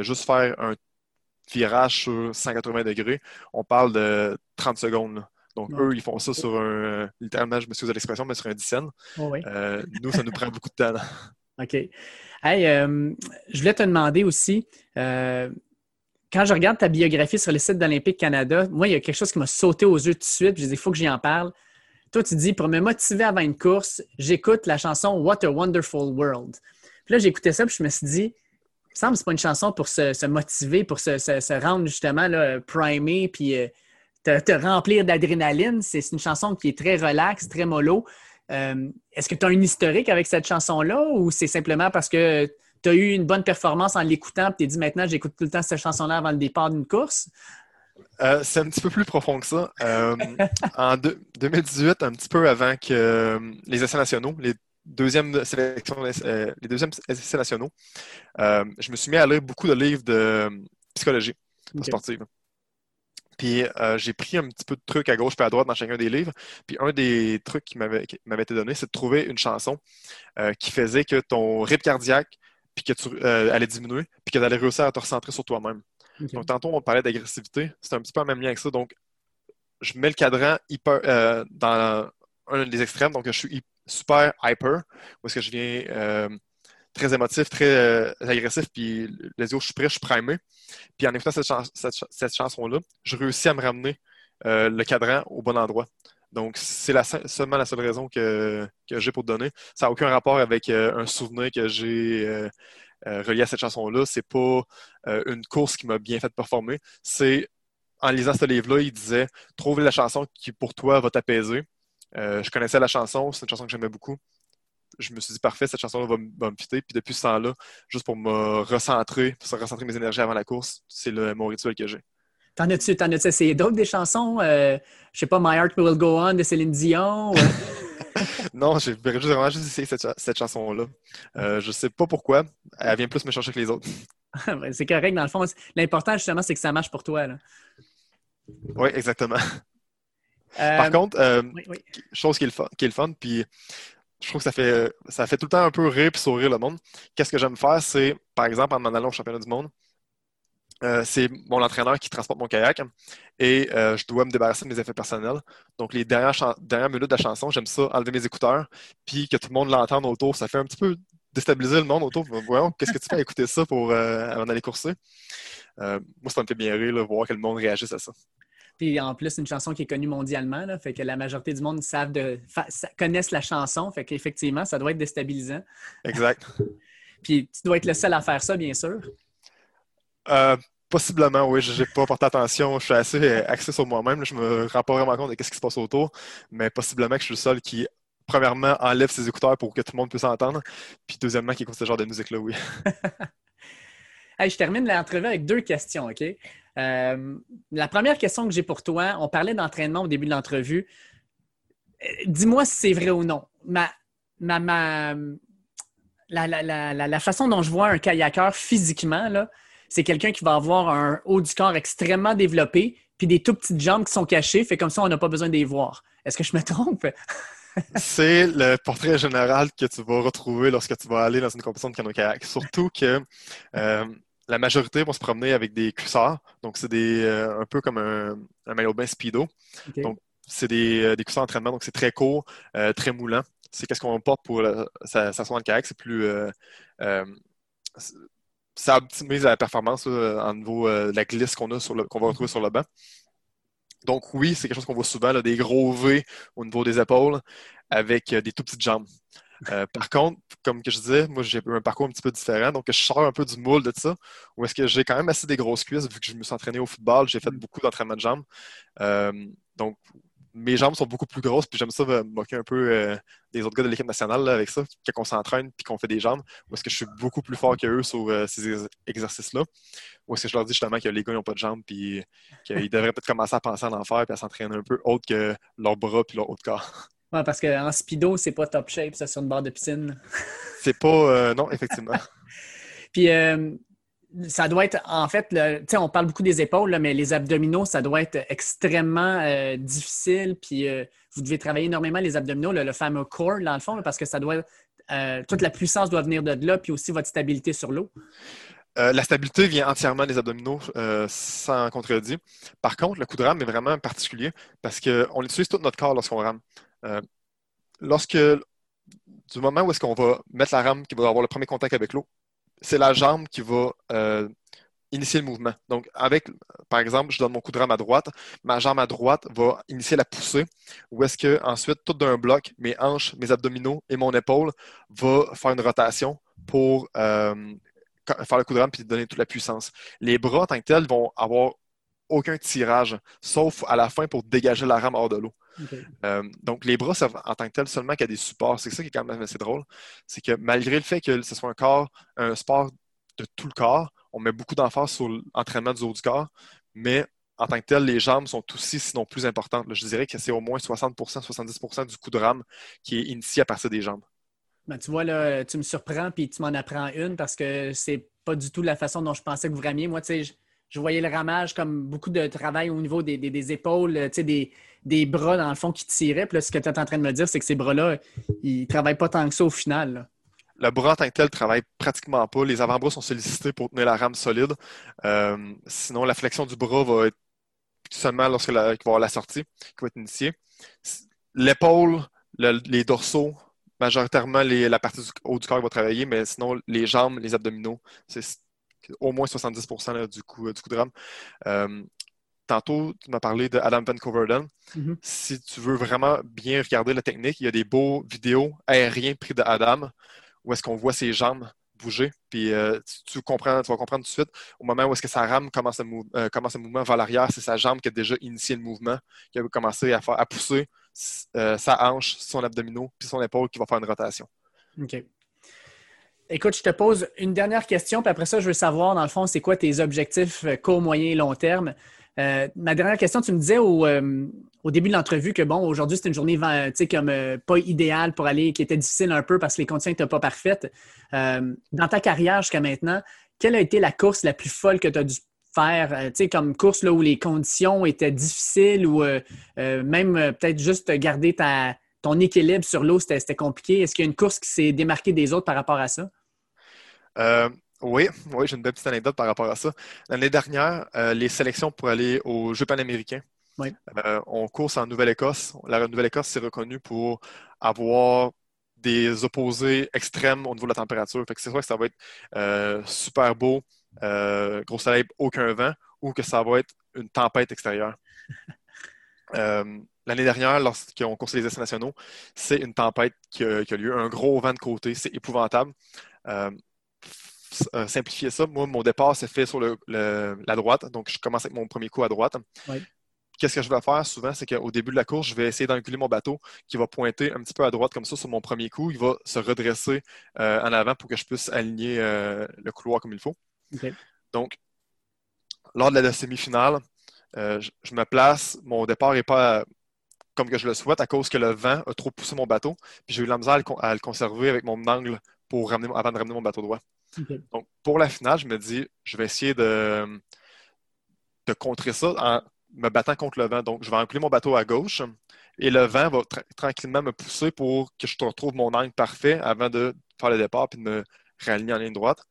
juste faire un virage sur 180 degrés, on parle de 30 secondes. Donc, eux, ils font ça sur un, littéralement, je me suis de l'expression, mais sur un dizaine. Oh euh, nous, ça nous prend beaucoup de temps. [LAUGHS] OK. Hey, euh, je voulais te demander aussi, euh, quand je regarde ta biographie sur le site d'Olympique Canada, moi, il y a quelque chose qui m'a sauté aux yeux tout de suite. Je dis, il faut que j'y en parle. Toi, tu dis, pour me motiver avant une course, j'écoute la chanson What a Wonderful World. Puis là, écouté ça, puis je me suis dit, il me semble que ce pas une chanson pour se, motiver, pour se, rendre justement là, primé, puis te, remplir d'adrénaline. C'est une chanson qui est très relaxe, très mollo. Euh, est-ce que tu as un historique avec cette chanson-là ou c'est simplement parce que tu as eu une bonne performance en l'écoutant et tu t'es dit maintenant j'écoute tout le temps cette chanson-là avant le départ d'une course? Euh, c'est un petit peu plus profond que ça. Euh, en 2018, un petit peu avant que les essais nationaux, les deuxièmes sélections, les deuxièmes essais nationaux, je me suis mis à lire beaucoup de livres de psychologie sportive. Puis euh, j'ai pris un petit peu de trucs à gauche et à droite dans chacun des livres. Puis un des trucs qui m'avait été donné, c'est de trouver une chanson euh, qui faisait que ton rythme cardiaque puis que tu euh, allait diminuer, puis que tu allais réussir à te recentrer sur toi-même. Donc tantôt, on parlait d'agressivité. C'est un petit peu le même lien avec ça. Donc, je mets le cadran hyper dans un des extrêmes. Donc, je suis super hyper, où est-ce que je viens très émotif, très euh, agressif, puis les yeux, je suis prêt, je suis primé. Puis en écoutant cette, chanson-là, je réussis à me ramener euh, le cadran au bon endroit. Donc, c'est seulement la seule raison que, j'ai pour te donner. Ça n'a aucun rapport avec euh, un souvenir que j'ai relié à cette chanson-là. C'est pas une course qui m'a bien fait performer. C'est en lisant ce livre-là, il disait Trouve la chanson qui pour toi va t'apaiser. je connaissais la chanson, c'est une chanson que j'aimais beaucoup je me suis dit, parfait, cette chanson-là va, me fitter. Puis depuis ce temps-là, juste pour me recentrer, pour recentrer mes énergies avant la course, c'est mon rituel que j'ai. T'en as-tu, t'en as-tu essayé d'autres des chansons? Euh, je sais pas, My Heart Will Go On de Céline Dion? [LAUGHS] non, j'ai vraiment juste essayé cette, chanson-là. Euh, je sais pas pourquoi. Elle vient plus me chercher que les autres. [LAUGHS] c'est correct, dans le fond. L'important, justement, c'est que ça marche pour toi. Oui, exactement. Par euh, contre, chose qui est le fun, qui est le fun puis je trouve que ça fait, ça fait tout le temps un peu rire et sourire le monde. Qu'est-ce que j'aime faire, c'est, par exemple, en m'en allant au championnat du monde, euh, c'est mon entraîneur qui transporte mon kayak et euh, je dois me débarrasser de mes effets personnels. Donc, les dernières, dernières minutes de la chanson, j'aime ça, enlever mes écouteurs, puis que tout le monde l'entende autour. Ça fait un petit peu déstabiliser le monde autour. Voyons, qu'est-ce que tu fais à écouter ça pour, euh, avant d'aller courser? moi, ça me fait bien rire, voir que le monde réagisse à ça. Puis en plus, c'est une chanson qui est connue mondialement, là, fait que la majorité du monde savent de, connaissent la chanson, fait qu'effectivement, ça doit être déstabilisant. Exact. Puis tu dois être le seul à faire ça, bien sûr. Euh, possiblement, oui. Je n'ai pas porté attention. Je suis assez axé sur moi-même. Je me rends pas vraiment compte de ce qui se passe autour. Mais possiblement que je suis le seul qui, premièrement, enlève ses écouteurs pour que tout le monde puisse entendre. Puis deuxièmement, qui écoute ce genre de musique-là, oui. [LAUGHS] [LAUGHS] je termine l'entrevue avec deux questions, OK? Euh, la première question que j'ai pour toi, on parlait d'entraînement au début de l'entrevue. Euh, dis-moi si c'est vrai ou non. Ma, ma, la, façon dont je vois un kayakeur physiquement, c'est quelqu'un qui va avoir un haut du corps extrêmement développé, puis des tout petites jambes qui sont cachées, fait comme ça, on n'a pas besoin de les voir. Est-ce que je me trompe? [LAUGHS] c'est le portrait général que tu vas retrouver lorsque tu vas aller dans une compétition de canoë-kayak. Surtout que euh, la majorité vont se promener avec des cuissards. Donc, c'est des euh, un peu comme un, maillot de bain speedo. Donc, c'est des, euh, des cuissards d'entraînement. Donc, c'est très court, euh, très moulant. C'est qu'est-ce qu'on porte pour s'asseoir dans le kayak. C'est plus... ça optimise la performance en niveau de la glisse qu'on a sur qu'on va retrouver sur le banc. Donc oui, c'est quelque chose qu'on voit souvent, des gros V au niveau des épaules avec des tout petites jambes. Euh, par contre, comme que je disais, moi j'ai un parcours un petit peu différent, donc je sors un peu du moule de ça, où est-ce que j'ai quand même assez des grosses cuisses, vu que je me suis entraîné au football, j'ai fait mm. beaucoup d'entraînement de jambes. Euh, donc mes jambes sont beaucoup plus grosses, puis j'aime ça me moquer un peu euh, des autres gars de l'équipe nationale avec ça, quand on s'entraîne puis qu'on fait des jambes, où est-ce que je suis beaucoup plus fort que eux sur ces exercices-là, ou est-ce que je leur dis justement que les gars n'ont pas de jambes, puis qu'ils devraient peut-être commencer à penser à en faire, puis à s'entraîner un peu autre que leurs bras puis leur haut de corps. Ouais, parce qu'en speedo, c'est pas top shape, ça, sur une barre de piscine. c'est pas. Euh, non, effectivement. [LAUGHS] Puis, euh, ça doit être, en fait, on parle beaucoup des épaules, mais les abdominaux, ça doit être extrêmement euh, difficile. Puis, vous devez travailler énormément les abdominaux, le, fameux core, dans le fond, parce que ça doit. toute la puissance doit venir de là, puis aussi votre stabilité sur l'eau. la stabilité vient entièrement des abdominaux, sans contredit. Par contre, le coup de rame est vraiment particulier parce qu'on utilise tout notre corps lorsqu'on rame. Euh, lorsque, du moment où est-ce qu'on va mettre la rame qui va avoir le premier contact avec l'eau, c'est la jambe qui va euh, initier le mouvement. Donc, avec, par exemple, je donne mon coup de rame à droite, ma jambe à droite va initier la poussée, ou est-ce que ensuite, tout d'un bloc, mes hanches, mes abdominaux et mon épaule va faire une rotation pour euh, faire le coup de rame et donner toute la puissance. Les bras, en tant que tels, vont avoir aucun tirage, sauf à la fin pour dégager la rame hors de l'eau. Euh, donc, les bras servent en tant que tel seulement qu'à des supports. C'est ça qui est quand même assez drôle. C'est que malgré le fait que ce soit un corps, un sport de tout le corps, on met beaucoup d'emphase sur l'entraînement du haut du corps, mais en tant que tel, les jambes sont aussi, sinon plus importantes. Je dirais que c'est au moins 60% 70% du coup de rame qui est initié à partir des jambes. Ben, tu vois, là, tu me surprends puis tu m'en apprends une parce que c'est pas du tout la façon dont je pensais que vous ramiez. Moi, tu sais, je voyais le ramage comme beaucoup de travail au niveau des, épaules, des, des, bras, dans le fond, qui tiraient. Puis là, ce que tu es en train de me dire, c'est que ces bras-là, ils travaillent pas tant que ça au final. Le bras en tant que tel travaille pratiquement pas. Les avant-bras sont sollicités pour tenir la rame solide. Euh, sinon, la flexion du bras va être seulement lorsque la, va avoir la sortie qui va être initiée. L'épaule, les dorsaux, majoritairement la partie du haut du corps va travailler, mais sinon les jambes, les abdominaux, c'est au moins 70 du, coup, du coup de rame. Euh, tantôt, tu m'as parlé de Adam Van Coverden. Mm-hmm. Si tu veux vraiment bien regarder la technique, il y a des beaux vidéos aériens pris de Adam où est-ce qu'on voit ses jambes bouger. Puis euh, tu, comprends, tu vas comprendre tout de suite, au moment où est-ce que sa rame commence à, euh, commence mouvement vers l'arrière, c'est sa jambe qui a déjà initié le mouvement, qui a commencé à, faire, à pousser sa hanche, son abdominaux, puis son épaule qui va faire une rotation. OK. Écoute, je te pose une dernière question, puis après ça, je veux savoir, dans le fond, c'est quoi tes objectifs euh, court, moyen et long terme. Euh, ma dernière question, tu me disais au, euh, début de l'entrevue que, bon, aujourd'hui, c'était une journée comme pas idéale pour aller, qui était difficile un peu parce que les conditions n'étaient pas parfaites. dans ta carrière jusqu'à maintenant, quelle a été la course la plus folle que tu as dû faire, tu sais, comme course là, où les conditions étaient difficiles ou même peut-être juste garder ton équilibre sur l'eau, c'était compliqué. Est-ce qu'il y a une course qui s'est démarquée des autres par rapport à ça? Euh, oui, oui j'ai une belle petite anecdote par rapport à ça. L'année dernière, euh, les sélections pour aller aux Jeux panaméricains, on course en Nouvelle-Écosse. La Nouvelle-Écosse, c'est reconnu pour avoir des opposés extrêmes au niveau de la température. c'est soit que ça va être super beau, gros soleil, aucun vent, ou que ça va être une tempête extérieure. [LAUGHS] L'année dernière, lorsqu'on coursé les essais nationaux, c'est une tempête qui a, lieu, un gros vent de côté, c'est épouvantable. Euh, euh, simplifier ça, moi, mon départ s'est fait sur la droite, donc je commence avec mon premier coup à droite. Qu'est-ce que je vais faire souvent, c'est qu'au début de la course, je vais essayer d'enculer mon bateau qui va pointer un petit peu à droite comme ça sur mon premier coup. Il va se redresser euh, en avant pour que je puisse aligner le couloir comme il faut. Donc, lors de la demi-finale, je, me place, mon départ n'est pas comme que je le souhaite à cause que le vent a trop poussé mon bateau. Puis j'ai eu la misère à le, conserver avec mon angle pour ramener, avant de ramener mon bateau droit. Donc, pour la finale, je me dis, je vais essayer de, contrer ça en me battant contre le vent. Donc, je vais enculer mon bateau à gauche et le vent va tranquillement me pousser pour que je retrouve mon angle parfait avant de faire le départ et de me réaligner en ligne droite.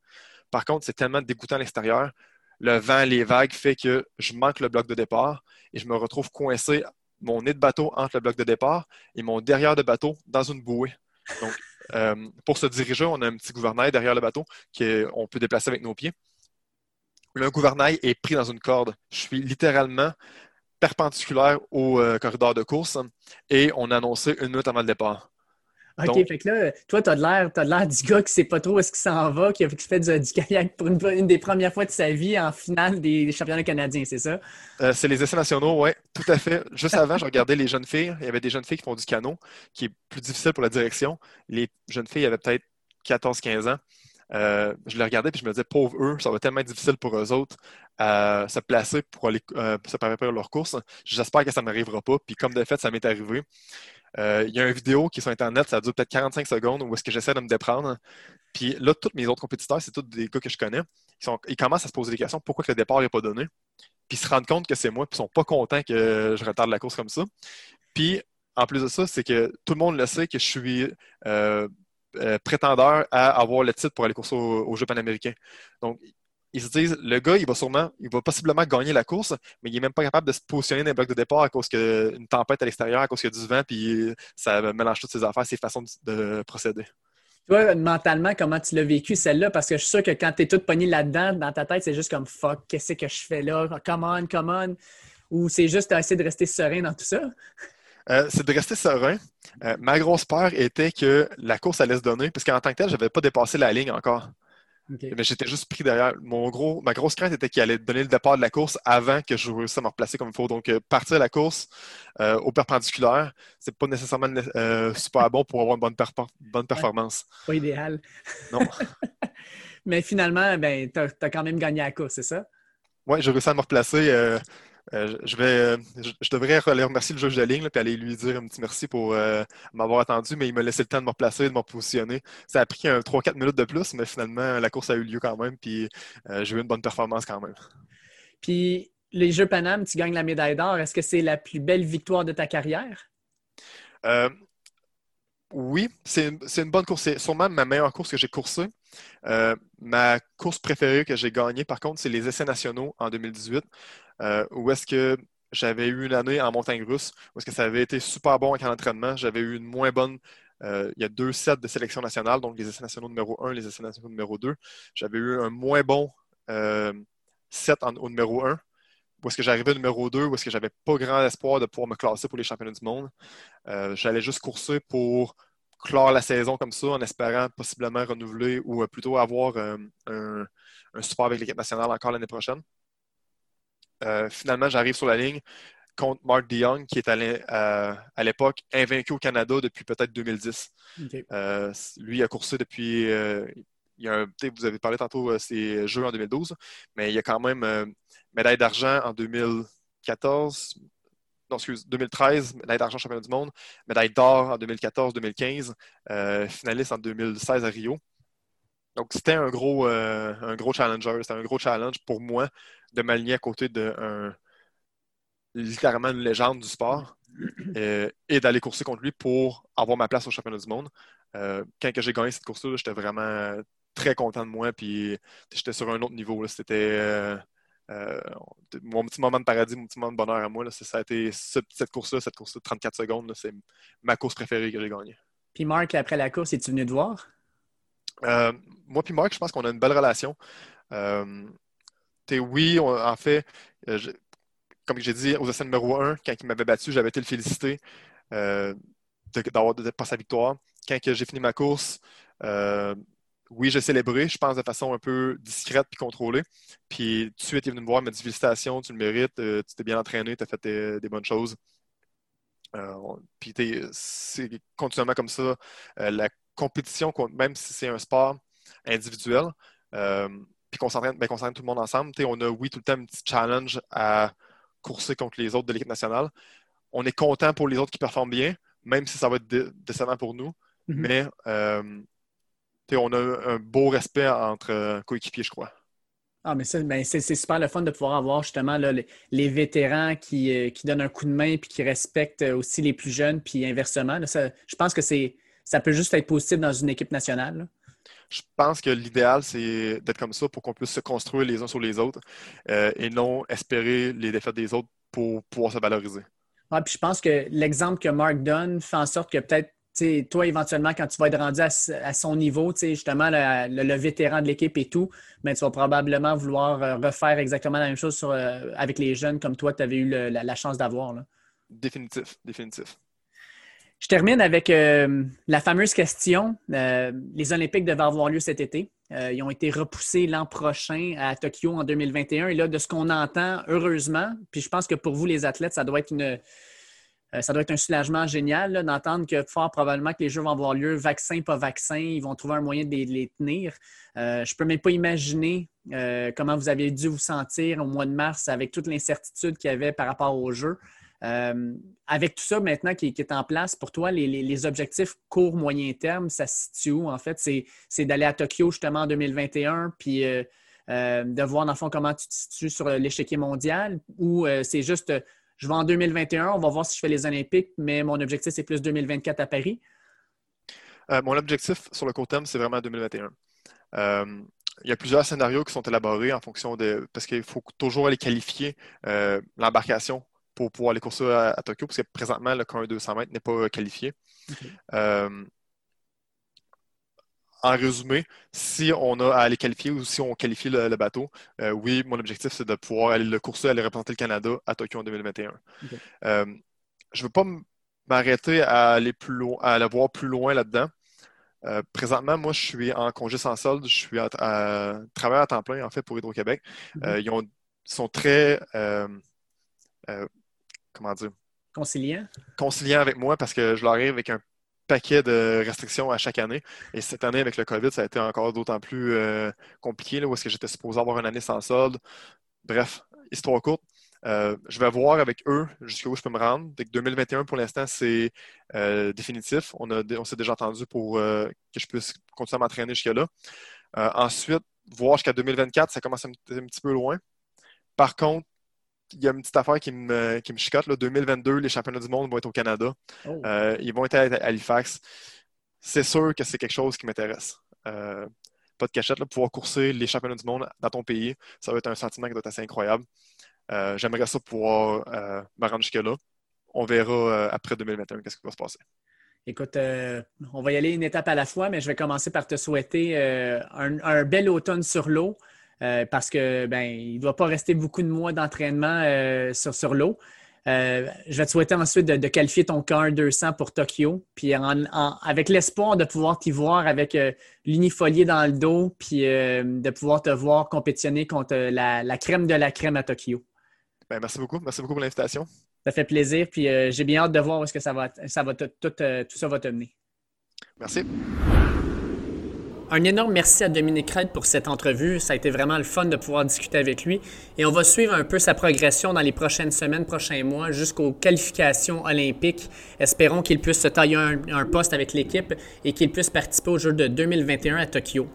Par contre, c'est tellement dégoûtant à l'extérieur. Le vent, les vagues fait que je manque le bloc de départ et je me retrouve coincé mon nez de bateau entre le bloc de départ et mon derrière de bateau dans une bouée. Euh, pour se diriger, on a un petit gouvernail derrière le bateau qu'on peut déplacer avec nos pieds. Le gouvernail est pris dans une corde. Je suis littéralement perpendiculaire au euh, corridor de course et on a annoncé une minute avant le départ. OK, fait que là, toi, tu as de l'air du gars qui sait pas trop où est-ce qu'il s'en va, qui, fait du, kayak pour une, des premières fois de sa vie en finale des, championnats canadiens, c'est ça? Euh, c'est les essais nationaux, oui, tout à fait. Juste avant, je regardais les jeunes filles. Il y avait des jeunes filles qui font du canot, qui est plus difficile pour la direction. Les jeunes filles avaient peut-être 14-15 ans. Euh, je les regardais et je me disais, pauvre eux, ça va tellement être difficile pour eux autres à se placer pour aller euh, se préparer leur course. J'espère que ça ne m'arrivera pas. Puis comme de fait, ça m'est arrivé. Euh, il y a une vidéo qui est sur Internet, ça dure peut-être 45 secondes, où est-ce que j'essaie de me déprendre. Puis là, tous mes autres compétiteurs, c'est tous des gars que je connais. Ils, commencent à se poser des questions pourquoi que le départ n'est pas donné? Puis ils se rendent compte que c'est moi, puis ils sont pas contents que je retarde la course comme ça. Puis en plus de ça, c'est que tout le monde le sait que je suis euh, euh, prétendeur à avoir le titre pour aller courser au, au panaméricains. Donc, ils se disent, le gars, il va sûrement, il va possiblement gagner la course, mais il n'est même pas capable de se positionner dans les blocs de départ à cause d'une tempête à l'extérieur, à cause qu'il y a du vent, puis ça mélange toutes ses affaires, ses façons de, procéder. Toi, mentalement, comment tu l'as vécu celle-là? Parce que je suis sûr que quand tu es tout pogné là-dedans, dans ta tête, c'est juste comme fuck, qu'est-ce que je fais là? Come on, come on. Ou c'est juste essayer de rester serein dans tout ça? Euh, c'est de rester serein. Euh, ma grosse peur était que la course allait se donner, parce qu'en tant que tel, je n'avais pas dépassé la ligne encore. Mais j'étais juste pris derrière. Mon gros, ma grosse crainte était qu'il allait donner le départ de la course avant que je réussisse à me replacer comme il faut. Donc, euh, partir de la course euh, au perpendiculaire, c'est pas nécessairement euh, super bon pour avoir une bonne, bonne performance. Pas idéal. Non. [LAUGHS] Mais finalement, ben, tu as, quand même gagné la course, c'est ça? Oui, j'ai réussi à me replacer. Euh, je, vais, euh, je, devrais aller remercier le juge de ligne et aller lui dire un petit merci pour euh, m'avoir attendu, mais il m'a laissé le temps de me replacer, de me positionner. Ça a pris 3-4 minutes de plus, mais finalement, la course a eu lieu quand même, puis j'ai eu une bonne performance quand même. Puis les Jeux Paname, tu gagnes la médaille d'or. Est-ce que c'est la plus belle victoire de ta carrière? oui, c'est une, bonne course. C'est sûrement ma meilleure course que j'ai coursée. ma course préférée que j'ai gagnée, par contre, c'est les essais nationaux en 2018. Euh, où est-ce que j'avais eu une année en montagne russe, où est-ce que ça avait été super bon avec l'entraînement. J'avais eu une moins bonne. Euh, il y a deux sets de sélection nationale, donc les essais nationaux numéro 1, les essais nationaux numéro 2. J'avais eu un moins bon euh, set au numéro 1, où est-ce que j'arrivais au numéro 2, où est-ce que j'avais pas grand espoir de pouvoir me classer pour les championnats du monde. J'allais juste courser pour clore la saison comme ça, en espérant possiblement renouveler ou plutôt avoir un, un support avec l'équipe nationale encore l'année prochaine. Euh, finalement, j'arrive sur la ligne contre Mark DeYoung, qui est à l'époque invaincu au Canada depuis peut-être 2010. Euh, lui a coursé depuis. Euh, il y a vous avez parlé tantôt de ses Jeux en 2012, mais il y a quand même médaille d'argent en 2014. Non, excuse, 2013, médaille d'argent championnat du monde, médaille d'or en 2014-2015, finaliste en 2016 à Rio. Donc, c'était un gros, un gros challenger. C'était un gros challenge pour moi de m'aligner à côté de littéralement une légende du sport. et, d'aller courser contre lui pour avoir ma place au championnat du monde. quand j'ai gagné cette course-là, j'étais vraiment très content de moi, puis j'étais sur un autre niveau. C'était mon petit moment de paradis, mon petit moment de bonheur à moi. ça a été cette course-là, cette course de 34 secondes, c'est ma course préférée que j'ai gagnée. Puis Marc, après la course, es-tu venu te voir? Euh, moi puis Marc, je pense qu'on a une belle relation. Euh, oui, en fait, euh, comme j'ai dit aux essais numéro 1, quand il m'avait battu, j'avais été le féliciter d'avoir de, pas sa victoire. Quand j'ai fini ma course, oui, j'ai célébré, je pense, de façon un peu discrète puis contrôlée. Puis tout de suite, il est venu me voir, il m'a dit félicitations, tu le mérites, tu t'es bien entraîné, tu as fait des, bonnes choses. puis c'est continuellement comme ça. Compétition, même si c'est un sport individuel, euh, puis qu'on s'entraîne ben, tout le monde ensemble, on a, oui, tout le temps un petit challenge à courser contre les autres de l'équipe nationale. On est content pour les autres qui performent bien, même si ça va être décevant pour nous. Mm-hmm. Mais euh, on a un beau respect entre euh, coéquipiers, je crois. Ah, mais ben, c'est super le fun de pouvoir avoir justement les, vétérans qui, qui, donnent un coup de main puis qui respectent aussi les plus jeunes, puis inversement. je pense que c'est ça peut juste être possible dans une équipe nationale. Je pense que l'idéal, c'est d'être comme ça pour qu'on puisse se construire les uns sur les autres euh, et non espérer les défaites des autres pour pouvoir se valoriser. Ouais, puis je pense que l'exemple que Mark donne fait en sorte que peut-être toi, éventuellement, quand tu vas être rendu à, son niveau, justement, le, vétéran de l'équipe et tout, mais tu vas probablement vouloir euh, refaire exactement la même chose euh, avec les jeunes comme toi, tu avais eu la, chance d'avoir. Définitif, définitif. Je termine avec euh, la fameuse question. Euh, les Olympiques devaient avoir lieu cet été. Euh, ils ont été repoussés l'an prochain à Tokyo en 2021. Et là, de ce qu'on entend, heureusement, puis je pense que pour vous, les athlètes, ça doit être une, ça doit être un soulagement génial d'entendre que fort probablement que les Jeux vont avoir lieu, vaccin, pas vaccin, ils vont trouver un moyen de les, tenir. je ne peux même pas imaginer comment vous aviez dû vous sentir au mois de mars avec toute l'incertitude qu'il y avait par rapport aux Jeux. Euh, avec tout ça maintenant qui, est en place, pour toi, les, objectifs court, moyen terme, ça se situe où en fait? C'est d'aller à Tokyo justement en 2021, puis euh, euh, de voir dans le fond comment tu te situes sur l'échiquier mondial, ou c'est juste je vais en 2021, on va voir si je fais les Olympiques, mais mon objectif c'est plus 2024 à Paris? mon objectif sur le court terme, c'est vraiment 2021 il y a plusieurs scénarios qui sont élaborés en fonction de. Parce qu'il faut toujours aller qualifier l'embarcation pour pouvoir aller courser à, Tokyo, parce que présentement, le 1 200 mètres n'est pas qualifié. Euh, en résumé, si on a à aller qualifier ou si on qualifie le, bateau, euh, oui, mon objectif, c'est de pouvoir aller le courser, aller représenter le Canada à Tokyo en 2021. Euh, je ne veux pas m'arrêter à aller plus loin, à aller voir plus loin là-dedans. présentement, moi, je suis en congé sans solde. Je suis à, travailleur à temps plein, en fait, pour Hydro-Québec. ils, ils, sont très comment dire? Conciliant? Conciliant avec moi parce que je leur arrive avec un paquet de restrictions à chaque année. Et cette année, avec le COVID, ça a été encore d'autant plus euh, compliqué, là, où est-ce que j'étais supposé avoir une année sans solde. Bref, histoire courte. Euh, je vais voir avec eux jusqu'où je peux me rendre. Dès que 2021, pour l'instant, c'est euh, définitif. On, on s'est déjà entendu pour que je puisse continuer à m'entraîner jusque-là. ensuite, voir jusqu'à 2024, ça commence un petit peu loin. Par contre, il y a une petite affaire qui me, qui me chicote. Là. 2022, les championnats du monde vont être au Canada. Oh. Euh, ils vont être à Halifax. C'est sûr que c'est quelque chose qui m'intéresse. Euh, pas de cachette, là, pouvoir courser les championnats du monde dans ton pays, ça va être un sentiment qui doit être assez incroyable. Euh, j'aimerais ça pouvoir me rendre jusque-là. On verra après 2021 qu'est-ce qui va se passer. Écoute, on va y aller une étape à la fois, mais je vais commencer par te souhaiter un, bel automne sur l'eau. Euh, parce que ben, il ne doit pas rester beaucoup de mois d'entraînement euh, sur, sur l'eau. Euh, je vais te souhaiter ensuite de, qualifier ton car 200 pour Tokyo, puis avec l'espoir de pouvoir t'y voir avec l'unifolié dans le dos, puis de pouvoir te voir compétitionner contre la, crème de la crème à Tokyo. Ben, merci beaucoup. Merci beaucoup pour l'invitation. Ça fait plaisir, puis j'ai bien hâte de voir où est-ce que ça va, ça va tout, tout ça va te mener. Merci. Un énorme merci à Dominique Red pour cette entrevue. Ça a été vraiment le fun de pouvoir discuter avec lui. Et on va suivre un peu sa progression dans les prochaines semaines, prochains mois, jusqu'aux qualifications olympiques. Espérons qu'il puisse se tailler un, poste avec l'équipe et qu'il puisse participer aux Jeux de 2021 à Tokyo.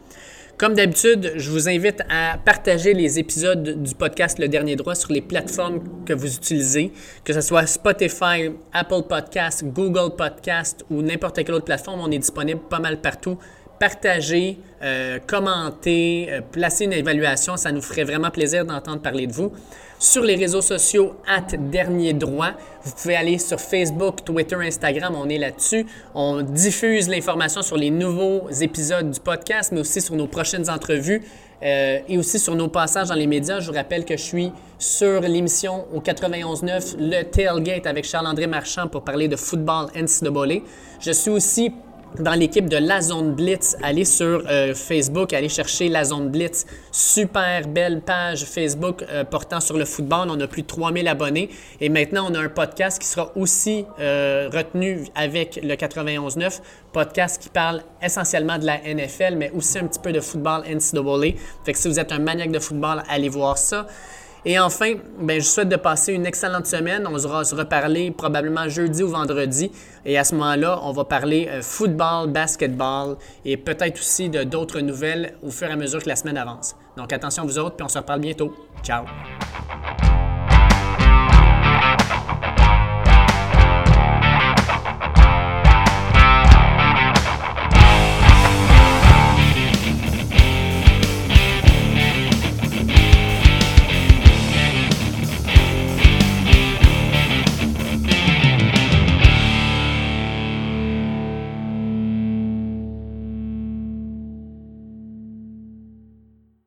Comme d'habitude, je vous invite à partager les épisodes du podcast Le Dernier Droit sur les plateformes que vous utilisez, que ce soit Spotify, Apple Podcast, Google Podcast ou n'importe quelle autre plateforme. On est disponible pas mal partout. Partagez, euh, commentez, euh, placez une évaluation. Ça nous ferait vraiment plaisir d'entendre parler de vous sur les réseaux sociaux at Dernier Droit. Vous pouvez aller sur Facebook, Twitter, Instagram, on est là-dessus. On diffuse l'information sur les nouveaux épisodes du podcast, mais aussi sur nos prochaines entrevues euh, et aussi sur nos passages dans les médias. Je vous rappelle que je suis sur l'émission au 91.9, le Tailgate avec Charles-André Marchand pour parler de football NCAA. Je suis aussi dans l'équipe de La Zone Blitz. Allez sur euh, Facebook, allez chercher La Zone Blitz. Super belle page Facebook euh, portant sur le football. On a plus de 3000 abonnés. Et maintenant, on a un podcast qui sera aussi euh, retenu avec le 91.9. Podcast qui parle essentiellement de la NFL, mais aussi un petit peu de football NCAA. Fait que si vous êtes un maniaque de football, allez voir ça. Et enfin, ben, je souhaite de passer une excellente semaine. On se reparler probablement jeudi ou vendredi. Et à ce moment-là, on va parler euh, football, basketball et peut-être aussi de d'autres nouvelles au fur et à mesure que la semaine avance. Donc attention vous autres, puis on se reparle bientôt. Ciao!